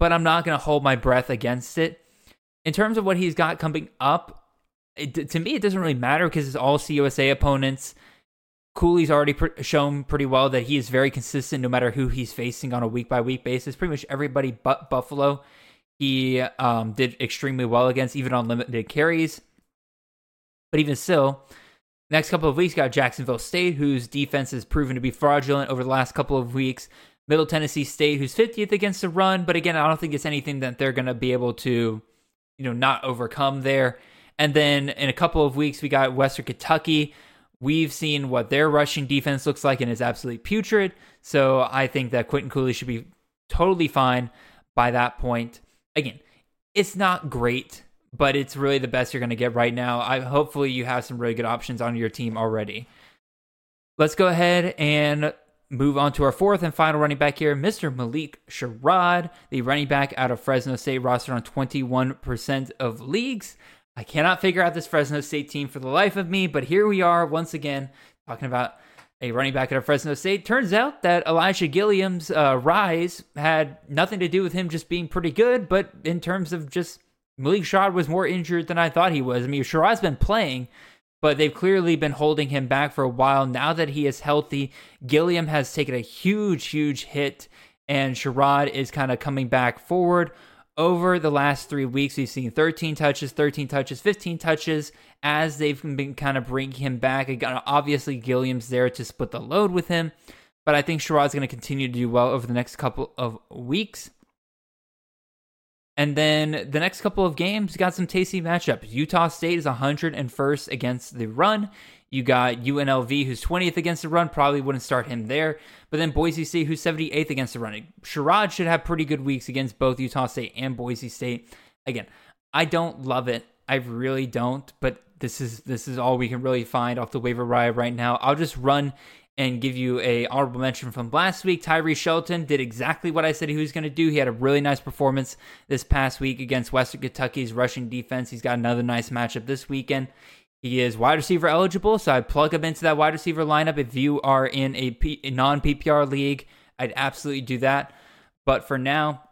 but I'm not going to hold my breath against it. In terms of what he's got coming up, it, to me it doesn't really matter because it's all CUSA opponents. Cooley's already pr- shown pretty well that he is very consistent no matter who he's facing on a week by week basis. Pretty much everybody but Buffalo, he um, did extremely well against, even on limited carries. But even still, next couple of weeks got Jacksonville State, whose defense has proven to be fraudulent over the last couple of weeks. Middle Tennessee State, who's 50th against the run, but again, I don't think it's anything that they're going to be able to, you know, not overcome there. And then in a couple of weeks, we got Western Kentucky, We've seen what their rushing defense looks like and is absolutely putrid. So I think that Quinton Cooley should be totally fine by that point. Again, it's not great, but it's really the best you're going to get right now. I hopefully you have some really good options on your team already. Let's go ahead and move on to our fourth and final running back here, Mr. Malik Sherrod, the running back out of Fresno State, rostered on 21% of leagues. I cannot figure out this Fresno State team for the life of me, but here we are once again talking about a running back at Fresno State. Turns out that Elijah Gilliam's uh, rise had nothing to do with him just being pretty good, but in terms of just Malik Sherrod was more injured than I thought he was. I mean, Sherrod's been playing, but they've clearly been holding him back for a while. Now that he is healthy, Gilliam has taken a huge, huge hit, and Sherrod is kind of coming back forward over the last three weeks, we've seen 13 touches, 13 touches, 15 touches as they've been kind of bringing him back. Again, obviously, Gilliam's there to split the load with him, but I think Sherrod's going to continue to do well over the next couple of weeks. And then the next couple of games got some tasty matchups. Utah State is 101st against the run. You got UNLV, who's 20th against the run. Probably wouldn't start him there. But then Boise State, who's 78th against the run. Sherrod should have pretty good weeks against both Utah State and Boise State. Again, I don't love it. I really don't. But this is this is all we can really find off the waiver wire right now. I'll just run and give you a honorable mention from last week. Tyree Shelton did exactly what I said he was going to do. He had a really nice performance this past week against Western Kentucky's rushing defense. He's got another nice matchup this weekend. He is wide receiver eligible, so I'd plug him into that wide receiver lineup. If you are in a, non PPR league, I'd absolutely do that. But for now,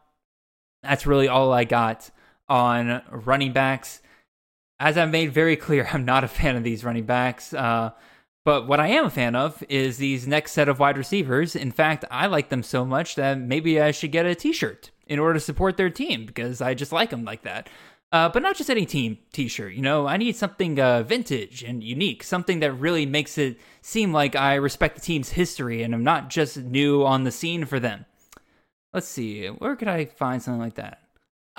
that's really all I got on running backs. As I've made very clear, I'm not a fan of these running backs. Uh, but what I am a fan of is these next set of wide receivers. In fact, I like them so much that maybe I should get a t shirt in order to support their team because I just like them like that. Uh, but not just any team T-shirt. You know, I need something uh, vintage and unique, something that really makes it seem like I respect the team's history and I'm not just new on the scene for them. Let's see, where could I find something like that?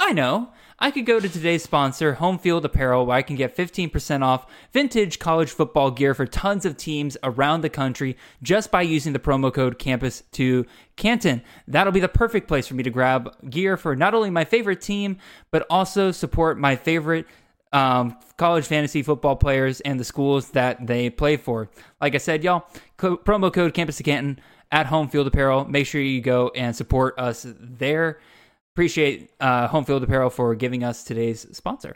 I know. I could go to today's sponsor, Home Field Apparel, where I can get 15% off vintage college football gear for tons of teams around the country just by using the promo code Campus to Canton. That'll be the perfect place for me to grab gear for not only my favorite team, but also support my favorite um, college fantasy football players and the schools that they play for. Like I said, y'all, co- promo code Campus to Canton at Home Field Apparel. Make sure you go and support us there appreciate uh, Home Field Apparel for giving us today's sponsor.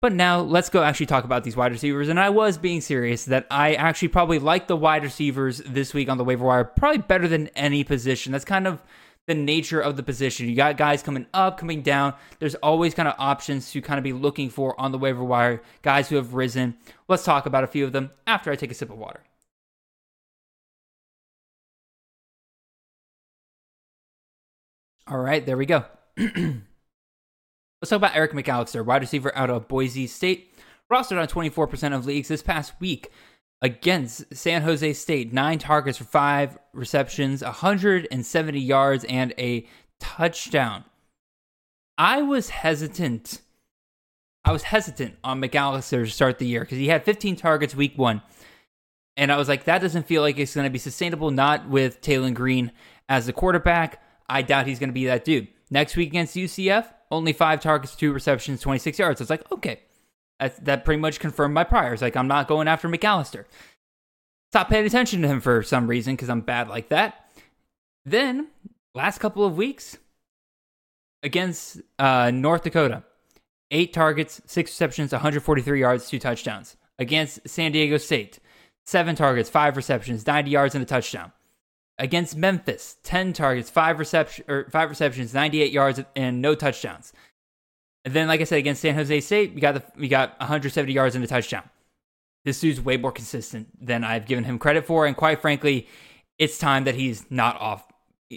But now let's go actually talk about these wide receivers. And I was being serious that I actually probably like the wide receivers this week on the waiver wire probably better than any position. That's kind of the nature of the position. You got guys coming up, coming down. There's always kind of options to kind of be looking for on the waiver wire, guys who have risen. Let's talk about a few of them after I take a sip of water. All right, there we go. Let's talk about Eric McAllister, wide receiver out of Boise State, rostered on 24% of leagues this past week against San Jose State. Nine targets for five receptions, 170 yards, and a touchdown. I was hesitant. I was hesitant on McAllister to start the year because he had 15 targets week one. And I was like, that doesn't feel like it's going to be sustainable, not with Taylen Green as the quarterback. I doubt he's going to be that dude. Next week against UCF, only five targets, two receptions, 26 yards. It's like, okay, that, that pretty much confirmed my priors. Like, I'm not going after McAllister. Stop paying attention to him for some reason because I'm bad like that. Then, last couple of weeks against uh, North Dakota, eight targets, six receptions, 143 yards, two touchdowns. Against San Diego State, seven targets, five receptions, 90 yards, and a touchdown. Against Memphis, 10 targets, five reception or five receptions, 98 yards, and no touchdowns. And then, like I said, against San Jose State, we got the we got 170 yards and a touchdown. This dude's way more consistent than I've given him credit for, and quite frankly, it's time that he's not off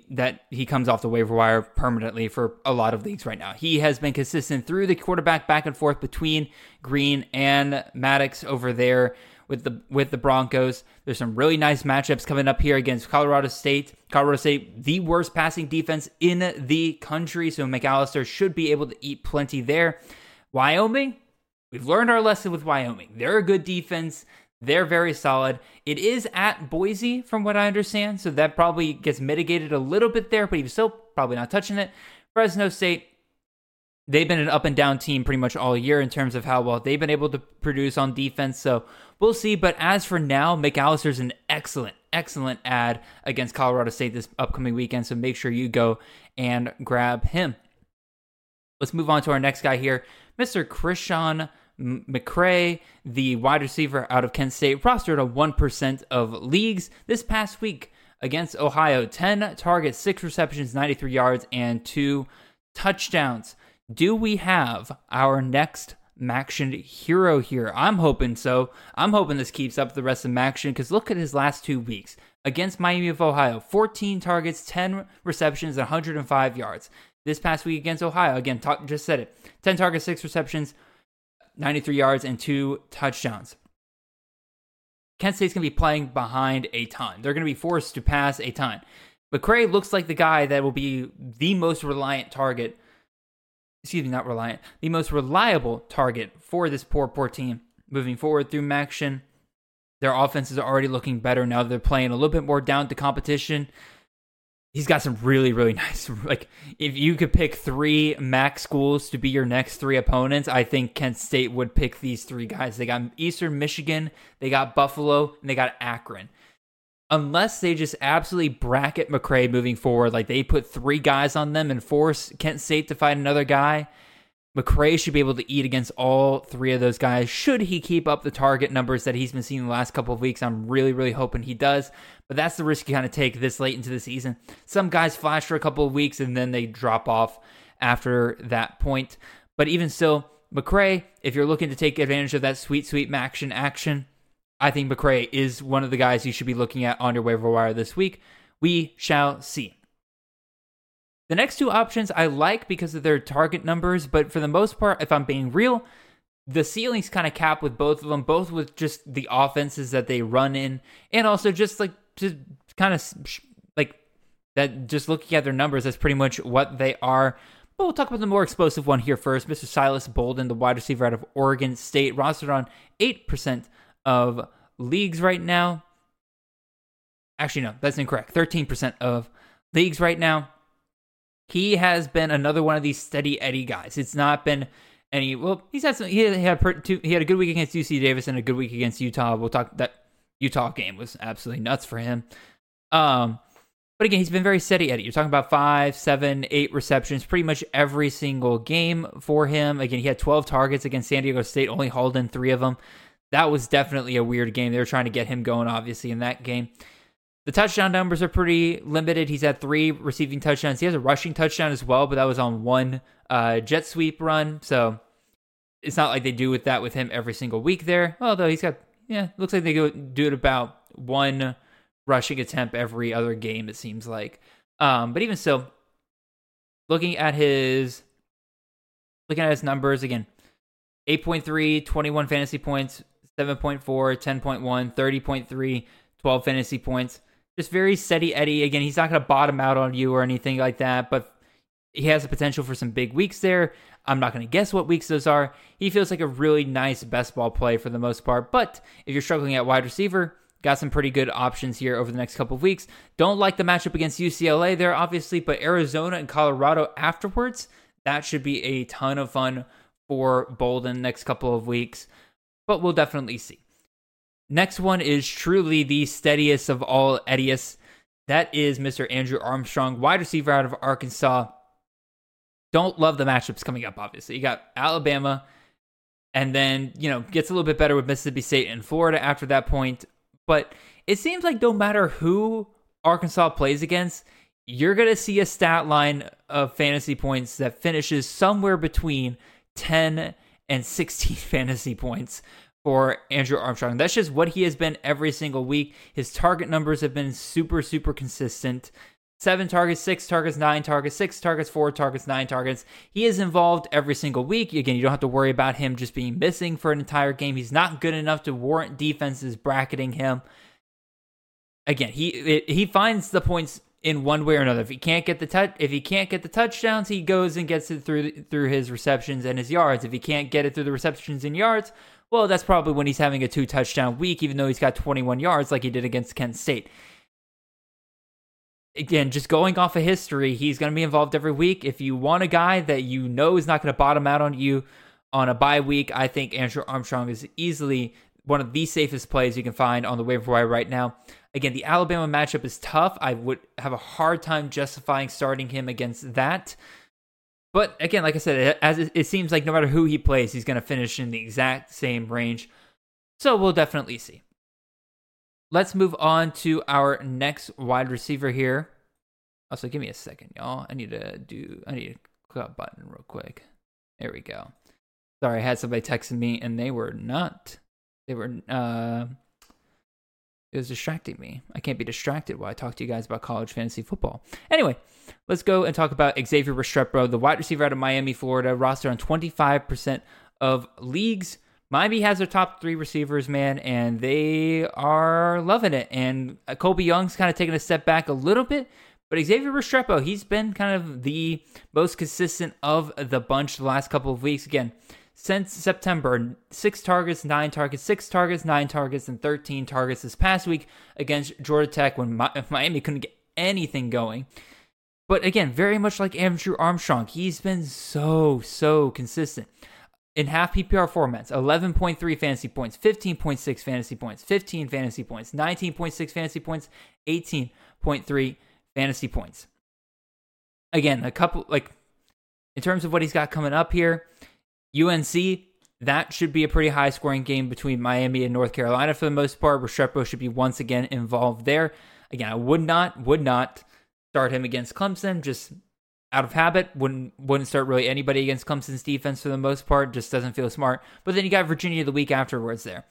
that he comes off the waiver wire permanently for a lot of leagues right now. He has been consistent through the quarterback back and forth between Green and Maddox over there with the with the Broncos. There's some really nice matchups coming up here against Colorado State. Colorado State, the worst passing defense in the country, so McAllister should be able to eat plenty there. Wyoming, we've learned our lesson with Wyoming. They're a good defense. They're very solid. It is at Boise, from what I understand, so that probably gets mitigated a little bit there, but he's still probably not touching it. Fresno State, they've been an up and down team pretty much all year in terms of how well they've been able to produce on defense. So we'll see. But as for now, McAllister's an excellent, excellent ad against Colorado State this upcoming weekend. So make sure you go and grab him. Let's move on to our next guy here, Mr. Christian McCray, the wide receiver out of Kent State, rostered on 1% of leagues this past week against Ohio. 10 targets, 6 receptions, 93 yards, and 2 touchdowns. Do we have our next Maction hero here? I'm hoping so. I'm hoping this keeps up the rest of Maction because look at his last two weeks against Miami of Ohio 14 targets, 10 receptions, 105 yards. This past week against Ohio, again, just said it 10 targets, 6 receptions, 93 yards, and two touchdowns. Kent State's going to be playing behind a ton. They're going to be forced to pass a ton. McCray looks like the guy that will be the most reliant target. Excuse me, not reliant. The most reliable target for this poor, poor team moving forward through Maction. Their offenses are already looking better now. They're playing a little bit more down to competition he's got some really really <laughs> nice like if you could pick three mac schools to be your next three opponents i think kent state would pick these three guys they got eastern michigan they got buffalo and they got akron unless they just absolutely bracket mccray moving forward like they put three guys on them and force kent state to find another guy McCray should be able to eat against all three of those guys. Should he keep up the target numbers that he's been seeing the last couple of weeks? I'm really, really hoping he does. But that's the risk you kind of take this late into the season. Some guys flash for a couple of weeks and then they drop off after that point. But even still, McCray, if you're looking to take advantage of that sweet, sweet action action, I think McCray is one of the guys you should be looking at on your waiver wire this week. We shall see. The next two options I like because of their target numbers, but for the most part, if I'm being real, the ceiling's kind of capped with both of them, both with just the offenses that they run in, and also just like to kind of like that. Just looking at their numbers, that's pretty much what they are. But we'll talk about the more explosive one here first. Mr. Silas Bolden, the wide receiver out of Oregon State, rostered on eight percent of leagues right now. Actually, no, that's incorrect. Thirteen percent of leagues right now he has been another one of these steady Eddie guys. It's not been any. Well, he's had some. He had he had a good week against UC Davis and a good week against Utah. We'll talk that Utah game was absolutely nuts for him. Um, but again, he's been very steady Eddie. You're talking about five, seven, eight receptions, pretty much every single game for him. Again, he had 12 targets against San Diego State, only hauled in three of them. That was definitely a weird game. They were trying to get him going, obviously, in that game. The touchdown numbers are pretty limited. He's had three receiving touchdowns. He has a rushing touchdown as well, but that was on one uh, jet sweep run. So it's not like they do with that with him every single week there. Although he's got, yeah, looks like they go do it about one rushing attempt every other game, it seems like. Um, but even so, looking at his looking at his numbers again 8.3 21 fantasy points 7.4 10.1 30.3 12 fantasy points just very steady Eddie. Again, he's not going to bottom out on you or anything like that, but he has the potential for some big weeks there. I'm not going to guess what weeks those are. He feels like a really nice best ball play for the most part. But if you're struggling at wide receiver, got some pretty good options here over the next couple of weeks. Don't like the matchup against UCLA there, obviously, but Arizona and Colorado afterwards, that should be a ton of fun for Bolden next couple of weeks. But we'll definitely see. Next one is truly the steadiest of all Edius. That is Mr. Andrew Armstrong, wide receiver out of Arkansas. Don't love the matchups coming up, obviously. You got Alabama, and then, you know, gets a little bit better with Mississippi State and Florida after that point. but it seems like no matter who Arkansas plays against, you're going to see a stat line of fantasy points that finishes somewhere between 10 and 16 <laughs> fantasy points for Andrew Armstrong. That's just what he has been every single week. His target numbers have been super, super consistent. Seven targets, six targets, nine targets, six targets, four targets, nine targets. He is involved every single week. Again, you don't have to worry about him just being missing for an entire game. He's not good enough to warrant defenses bracketing him. Again, he he finds the points in one way or another. If he can't get the touch, if he can't get the touchdowns, he goes and gets it through through his receptions and his yards. If he can't get it through the receptions and yards, well, that's probably when he's having a two touchdown week, even though he's got 21 yards like he did against Kent State again, just going off of history, he's going to be involved every week. If you want a guy that you know is not going to bottom out on you on a bye week, I think Andrew Armstrong is easily one of the safest plays you can find on the waiver wire right now. Again, the Alabama matchup is tough. I would have a hard time justifying starting him against that. But again, like I said, as it seems like no matter who he plays, he's going to finish in the exact same range. So we'll definitely see let's move on to our next wide receiver here. Also, give me a second, y'all. I need to do. I need to click a button real quick. There we go. Sorry, I had somebody texting me, and they were not. They were. uh It was distracting me. I can't be distracted while I talk to you guys about college fantasy football. Anyway, let's go and talk about Xavier Restrepo, the wide receiver out of Miami, Florida, roster on 25% of leagues. Miami has their top three receivers, man, and they are loving it. And Colbie Young's kind of taking a step back a little bit, but Xavier Restrepo, he's been kind of the most consistent of the bunch the last couple of weeks. Again, since September, six targets, nine targets, six targets, nine targets, and 13 targets this past week against Georgia Tech when <laughs> Miami couldn't get anything going. But again, very much like Andrew Armstrong, he's been so, so consistent in half PPR formats 11.3 fantasy points, 15.6 fantasy points, 15 fantasy points, 19.6 fantasy points, 18.3 fantasy points. Again, a couple, like, in terms of what he's got coming up here, UNC, that should be a pretty high scoring game between Miami and North Carolina for the most part. Restrepo should be once again involved there. Again, I would not, would not start him against Clemson. Just out of habit. Wouldn't wouldn't start really anybody against Clemson's defense for the most part. Just doesn't feel smart. But then you got Virginia the week afterwards there.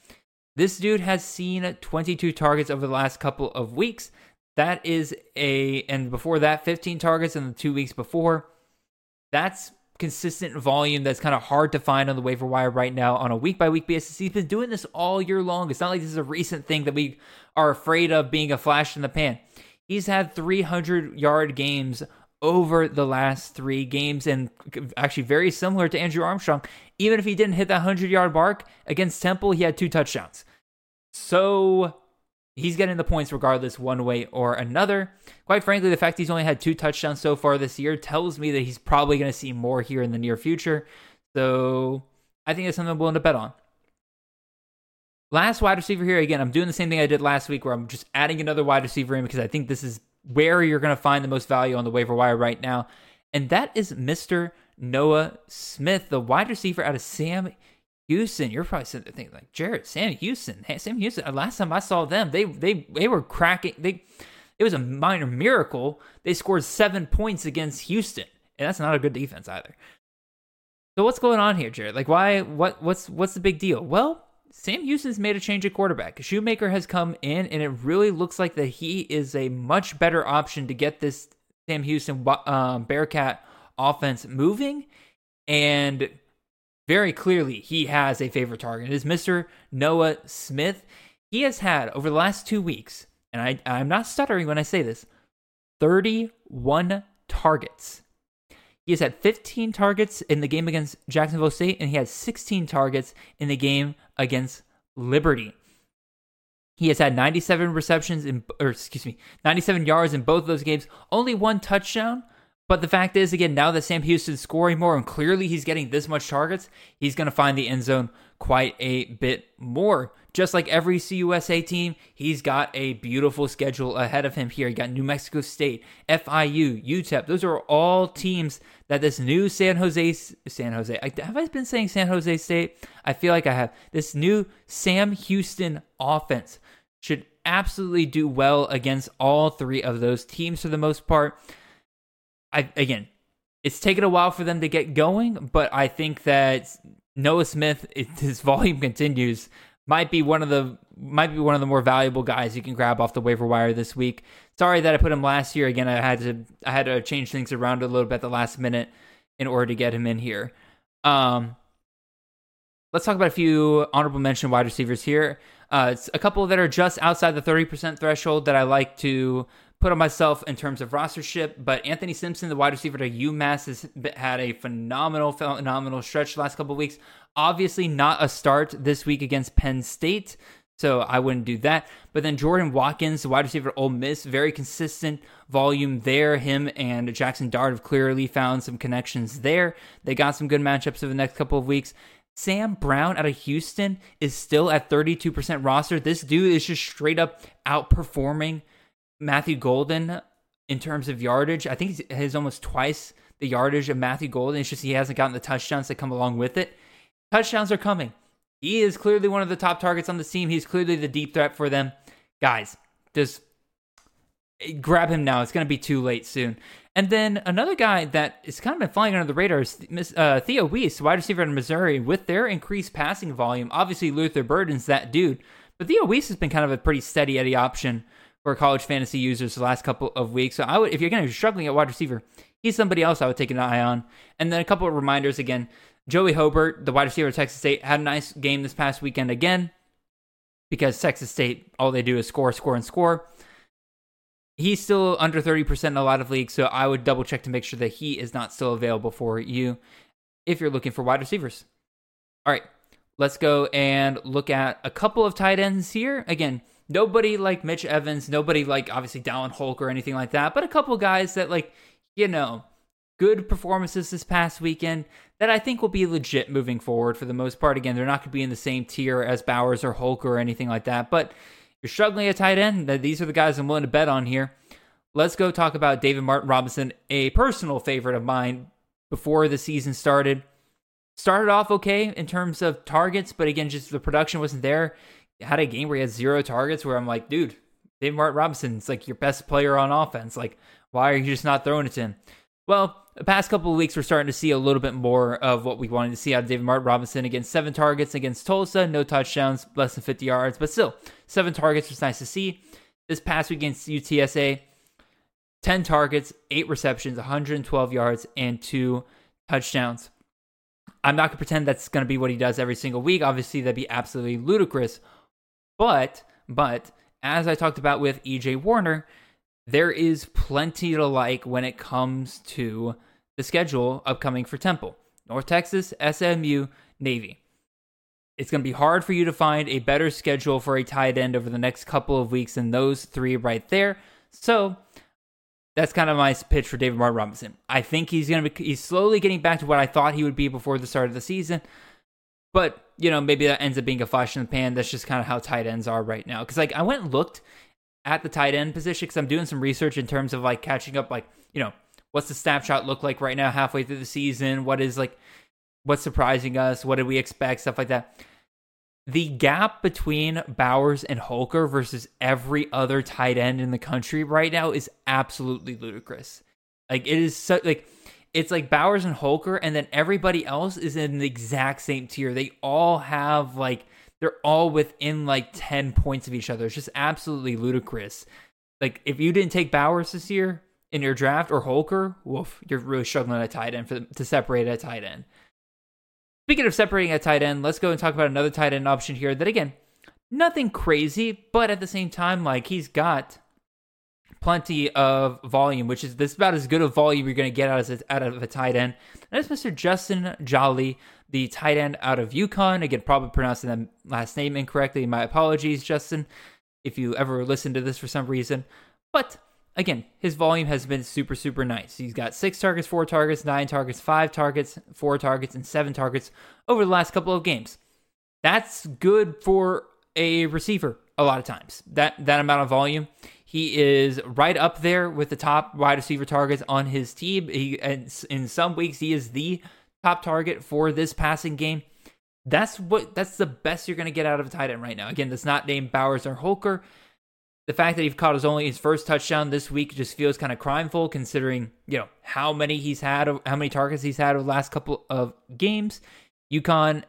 This dude has seen 22 targets over the last couple of weeks. That is a and before that 15 targets in the two weeks before. That's consistent volume that's kind of hard to find on the waiver wire right now on a week by week basis. He's been doing this all year long. It's not like this is a recent thing that we are afraid of being a flash in the pan. He's had 300 yard games over the last three games, and actually very similar to Andrew Armstrong. Even if he didn't hit that 100 yard mark against Temple, he had two touchdowns. So he's getting the points regardless, one way or another. Quite frankly, the fact he's only had two touchdowns so far this year tells me that he's probably going to see more here in the near future. So I think it's something I'm willing to bet on. Last wide receiver here, again, I'm doing the same thing I did last week where I'm just adding another wide receiver in because I think this is where you're going to find the most value on the waiver wire right now. And that is Mr. Noah Smith, the wide receiver out of Sam Houston. You're probably sitting there thinking like, Jared, Sam Houston, Sam Houston. Last time I saw them, they they they were cracking. They it was a minor miracle. They scored seven points against Houston, and that's not a good defense either. So what's going on here, Jared? Like, why? What? What's what's the big deal? Well, Sam Houston's made a change at quarterback. Shoemaker has come in, and it really looks like that he is a much better option to get this Sam Houston um, Bearkat offense moving. And very clearly, he has a favorite target. It is Mr. Noah Smith. He has had over the last two weeks, and I, I'm not stuttering when I say this, 31 targets he has had 15 targets in the game against Jacksonville State, and he had 16 targets in the game against Liberty. He has had 97 receptions in, or excuse me, 97 yards in both of those games. Only one touchdown. But the fact is, again, now that Sam Houston's scoring more and clearly he's getting this much targets, he's going to find the end zone quite a bit more. Just like every CUSA team, he's got a beautiful schedule ahead of him here. You got New Mexico State, FIU, UTEP. Those are all teams that this new San Jose, San Jose, have I been saying San Jose State? I feel like I have. This new Sam Houston offense should absolutely do well against all three of those teams for the most part. I again, it's taken a while for them to get going, but I think that Noah Smith, if <laughs> his volume continues, might be one of the might be one of the more valuable guys you can grab off the waiver wire this week. Sorry that I put him last year. Again, I had to I had to change things around a little bit at the last minute in order to get him in here. Um, let's talk about a few honorable mention wide receivers here. Uh, it's a couple that are just outside the 30% threshold that I like to put on myself in terms of rostership. But Anthony Simpson, the wide receiver to UMass, has had a phenomenal, phenomenal stretch the last couple weeks. Obviously, not a start this week against Penn State. So I wouldn't do that. But then Jordan Watkins, the wide receiver Ole Miss, very consistent volume there. Him and Jaxson Dart have clearly found some connections there. They got some good matchups over the next couple of weeks. Sam Brown out of Houston is still at 32% roster. This dude is just straight up outperforming Matthew Golden in terms of yardage. I think he has almost twice the yardage of Matthew Golden. It's just he hasn't gotten the touchdowns that come along with it. Touchdowns are coming. He is clearly one of the top targets on the team. He's clearly the deep threat for them. Guys, just grab him now. It's going to be too late soon. And then another guy that is kind of been flying under the radar is uh, Theo Wease, wide receiver in Missouri. With their increased passing volume, obviously Luther Burden's that dude. But Theo Wease has been kind of a pretty steady Eddie option for college fantasy users the last couple of weeks. So I would, if you're going to be struggling at wide receiver, he's somebody else I would take an eye on. And then a couple of reminders again. Joey Hobert, the wide receiver of Texas State, had a nice game this past weekend again because Texas State, all they do is score, score, and score. He's still under 30% in a lot of leagues, so I would double check to make sure that he is not still available for you if you're looking for wide receivers. All right, let's go and look at a couple of tight ends here. Again, nobody like Mitch Evans, nobody like obviously Dallin Hulk or anything like that, but a couple guys that like, you know, good performances this past weekend that I think will be legit moving forward for the most part. Again, they're not going to be in the same tier as Bowers or Hulk or anything like that, but you're struggling at tight end, these are the guys I'm willing to bet on here. Let's go talk about David Martin Robinson, a personal favorite of mine before the season started. Started off okay in terms of targets, but again, just the production wasn't there had a game where he had zero targets where I'm like, dude, David Martin Robinson's like your best player on offense. Like, why are you just not throwing it to him? Well, the past couple of weeks, we're starting to see a little bit more of what we wanted to see out of David Martin Robinson against seven targets against Tulsa, no touchdowns, less than 50 yards, but still, seven targets was nice to see. This past week against UTSA, 10 targets, eight receptions, 112 yards, and two touchdowns. I'm not going to pretend that's going to be what he does every single week. Obviously, that'd be absolutely ludicrous. But, but, as I talked about with EJ Warner, there is plenty to like when it comes to the schedule upcoming for Temple. North Texas, SMU, Navy. It's going to be hard for you to find a better schedule for a tight end over the next couple of weeks than those three right there. So that's kind of my pitch for David Martin Robinson. I think he's going to be he's slowly getting back to what I thought he would be before the start of the season. But you know, maybe that ends up being a flash in the pan. That's just kind of how tight ends are right now. Because like I went and looked at the tight end position because I'm doing some research in terms of like catching up. Like you know, what's the snapshot look like right now, halfway through the season? What is like what's surprising us? What did we expect? Stuff like that. The gap between Bowers and Holker versus every other tight end in the country right now is absolutely ludicrous. Like it is so like it's like Bowers and Holker, and then everybody else is in the exact same tier. They all have like they're all within like 10 points of each other. It's just absolutely ludicrous. Like if you didn't take Bowers this year in your draft or Holker, woof, you're really struggling at tight end for to separate a tight end. Speaking of separating a tight end, let's go and talk about another tight end option here that again, nothing crazy, but at the same time, like he's got plenty of volume, which is this is about as good a volume you're going to get out of, out of a tight end. And that's Mr. Justin Joly, the tight end out of UConn. Again, probably pronouncing that last name incorrectly. My apologies, Justin, if you ever listen to this for some reason. But again, his volume has been super, super nice. He's got six targets, four targets, nine targets, five targets, four targets, and seven targets over the last couple of games. That's good for a receiver a lot of times. That that amount of volume. He is right up there with the top wide receiver targets on his team. He in some weeks he is the top target for this passing game. That's what that's the best you're going to get out of a tight end right now. Again, that's not named Bowers or Holker. The fact that he caught his only his first touchdown this week just feels kind of crimeful, considering you know how many he's had, how many targets he's had over the last couple of games. UConn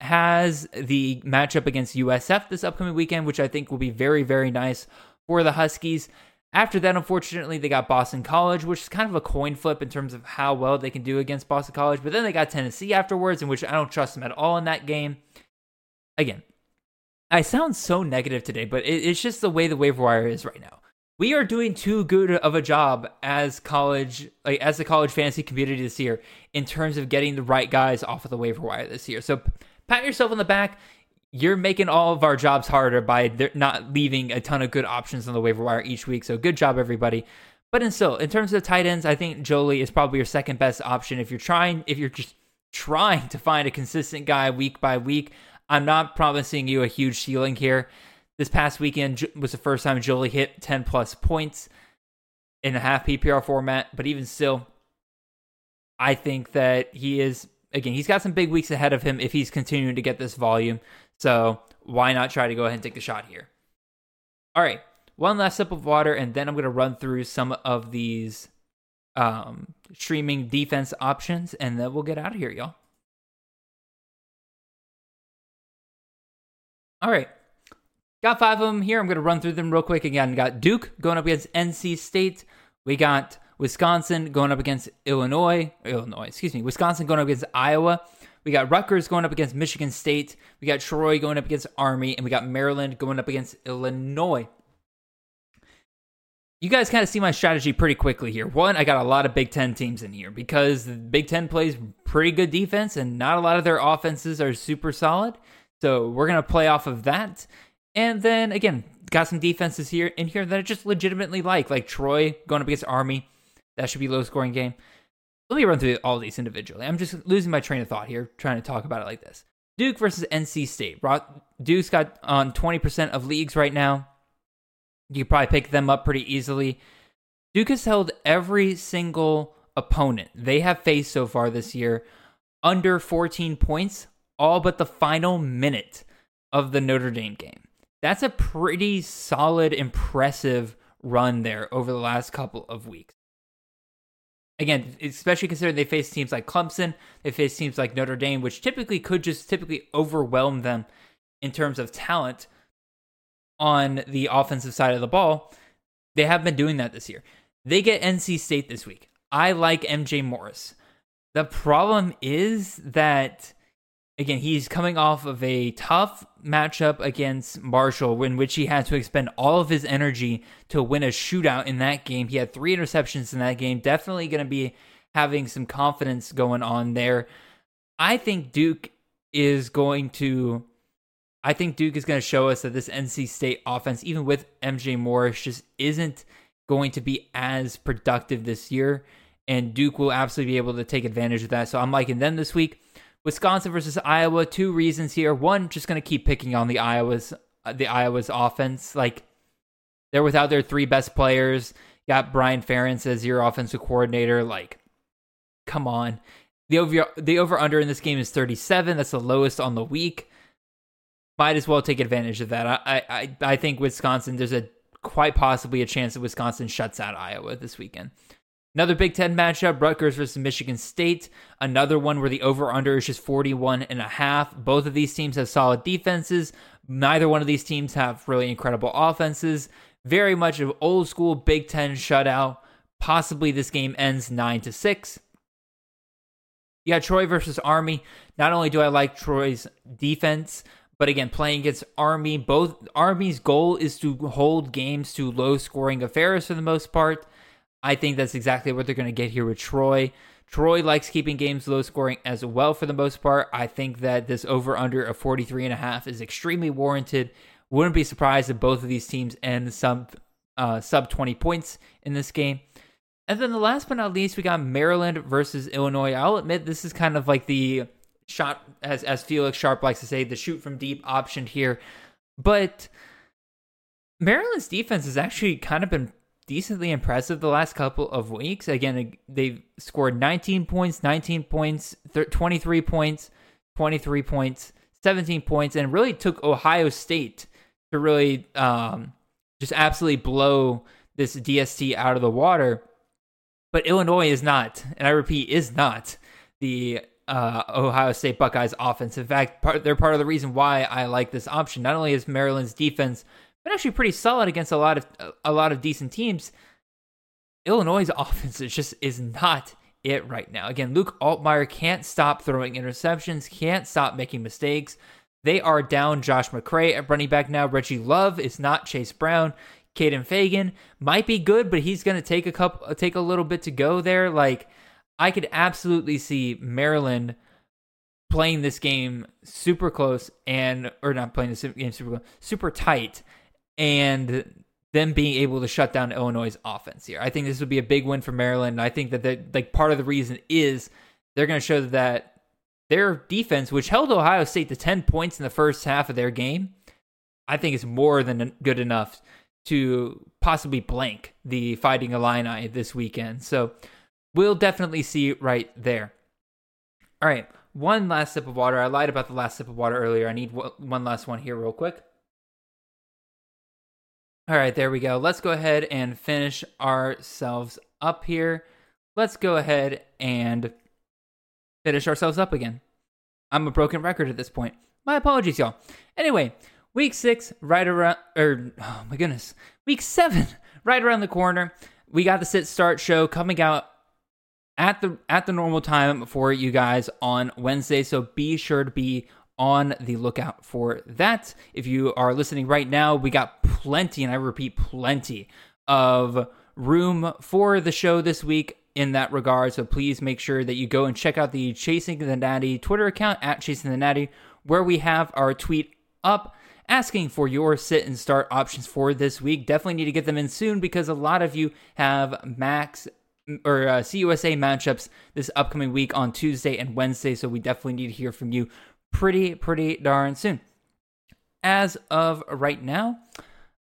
has the matchup against USF this upcoming weekend, which I think will be very, very nice for the Huskies. After that, unfortunately, they got Boston College, which is kind of a coin flip in terms of how well they can do against Boston College. But then they got Tennessee afterwards, in which I don't trust them at all in that game. Again, I sound so negative today, but it's just the way the waiver wire is right now. We are doing too good of a job as college, like as the college fantasy community this year, in terms of getting the right guys off of the waiver wire this year. So pat yourself on the back. You're making all of our jobs harder by not leaving a ton of good options on the waiver wire each week. So good job, everybody. But in still, in terms of tight ends, I think Joly is probably your second best option if you're trying. If you're just trying to find a consistent guy week by week, I'm not promising you a huge ceiling here. This past weekend was the first time Joly hit 10 plus points in a half PPR format, but even still, I think that he is again, he's got some big weeks ahead of him if he's continuing to get this volume. So why not try to go ahead and take the shot here? All right, one last sip of water, and then I'm going to run through some of these um, streaming defense options, and then we'll get out of here, y'all. All right. Got five of them here. I'm going to run through them real quick again. Got Duke going up against NC State. We got Wisconsin going up against Illinois, Illinois, excuse me, Wisconsin going up against Iowa. We got Rutgers going up against Michigan State. We got Troy going up against Army, and we got Maryland going up against Illinois. You guys kind of see my strategy pretty quickly here. One, I got a lot of Big Ten teams in here because the Big Ten plays pretty good defense, and not a lot of their offenses are super solid. So we're gonna play off of that. And then again, got some defenses here in here that I just legitimately like, like Troy going up against Army. That should be low scoring game. Let me run through all these individually. I'm just losing my train of thought here, trying to talk about it like this. Duke versus NC State. Duke's got uh, on 20% of leagues right now. You probably pick them up pretty easily. Duke has held every single opponent they have faced so far this year under 14 points, all but the final minute of the Notre Dame game. That's a pretty solid, impressive run there over the last couple of weeks again, especially considering they face teams like Clemson, they face teams like Notre Dame, which typically could just typically overwhelm them in terms of talent on the offensive side of the ball. They have been doing that this year. They get NC State this week. I like MJ Morris. The problem is that again, he's coming off of a tough matchup against Marshall, in which he had to expend all of his energy to win a shootout in that game. He had three interceptions in that game. Definitely going to be having some confidence going on there. I think Duke is going to. I think Duke is going to show us that this NC State offense, even with MJ Morris, just isn't going to be as productive this year. And Duke will absolutely be able to take advantage of that. So I'm liking them this week. Wisconsin versus Iowa. Two reasons here. One, just going to keep picking on the Iowa's uh, the Iowa's offense. Like they're without their three best players. Got Brian Ferentz as your offensive coordinator. Like, come on. The over the over under in this game is 37. That's the lowest on the week. Might as well take advantage of that. I I I think Wisconsin. There's a quite possibly a chance that Wisconsin shuts out Iowa this weekend. Another Big Ten matchup, Rutgers versus Michigan State. Another one where the over-under is just 41 and a half. Both of these teams have solid defenses. Neither one of these teams have really incredible offenses. Very much of old school Big Ten shutout. Possibly this game ends 9 to 6. You got Troy versus Army. Not only do I like Troy's defense, but again, playing against Army, both Army's goal is to hold games to low scoring affairs for the most part. I think that's exactly what they're going to get here with Troy. Troy likes keeping games low scoring as well for the most part. I think that this over under of 43 and a half is extremely warranted. Wouldn't be surprised if both of these teams end sub uh, sub 20 points in this game. And then the last but not least, we got Maryland versus Illinois. I'll admit this is kind of like the shot as as Felix Sharp likes to say, the shoot from deep option here. But Maryland's defense has actually kind of been decently impressive the last couple of weeks. Again, they've scored 19 points, 19 points, 23 points, 23 points, 17 points, and really took Ohio State to really um, just absolutely blow this DST out of the water. But Illinois is not, and I repeat, is not the uh, Ohio State Buckeyes offense. In fact, part, they're part of the reason why I like this option. Not only is Maryland's defense been actually pretty solid against a lot of a lot of decent teams, Illinois' <laughs> offense is just is not it right now. Again, Luke Altmyer can't stop throwing interceptions, can't stop making mistakes. They are down Josh McCray at running back now. Reggie Love is not Chase Brown. Kaden Feagin might be good, but he's going to take a couple, take a little bit to go there. Like I could absolutely see Maryland playing this game super close and or not playing this game super close, super tight, and them being able to shut down Illinois' offense here. I think this would be a big win for Maryland. I think that like part of the reason is they're going to show that their defense, which held Ohio State to 10 points in the first half of their game, I think is more than good enough to possibly blank the Fighting Illini this weekend. So we'll definitely see right there. All right, one last sip of water. I lied about the last sip of water earlier. I need one last one here, real quick. All right, there we go. Let's go ahead and finish ourselves up here. Let's go ahead and finish ourselves up again. I'm a broken record at this point. My apologies, y'all. Anyway, week six, right around, or oh my goodness, week seven, <laughs> right around the corner. We got the sit start show coming out at the at the normal time for you guys on Wednesday. So be sure to be on the lookout for that. If you are listening right now, we got plenty, and I repeat, plenty of room for the show this week in that regard. So please make sure that you go and check out the Chasing the Natty Twitter account at Chasing the Natty, where we have our tweet up asking for your sit and start options for this week. Definitely need to get them in soon because a lot of you have max or uh, CUSA matchups this upcoming week on Tuesday and Wednesday. So we definitely need to hear from you pretty, pretty darn soon. As of right now,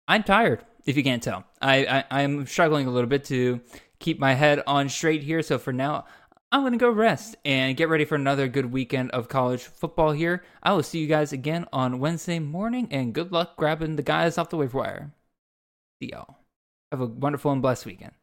I'm tired. If you can't tell, I, I I'm struggling a little bit to keep my head on straight here. So for now, I'm going to go rest and get ready for another good weekend of college football here. I will see you guys again on Wednesday morning, and good luck grabbing the guys off the waiver wire. See y'all. Have a wonderful and blessed weekend.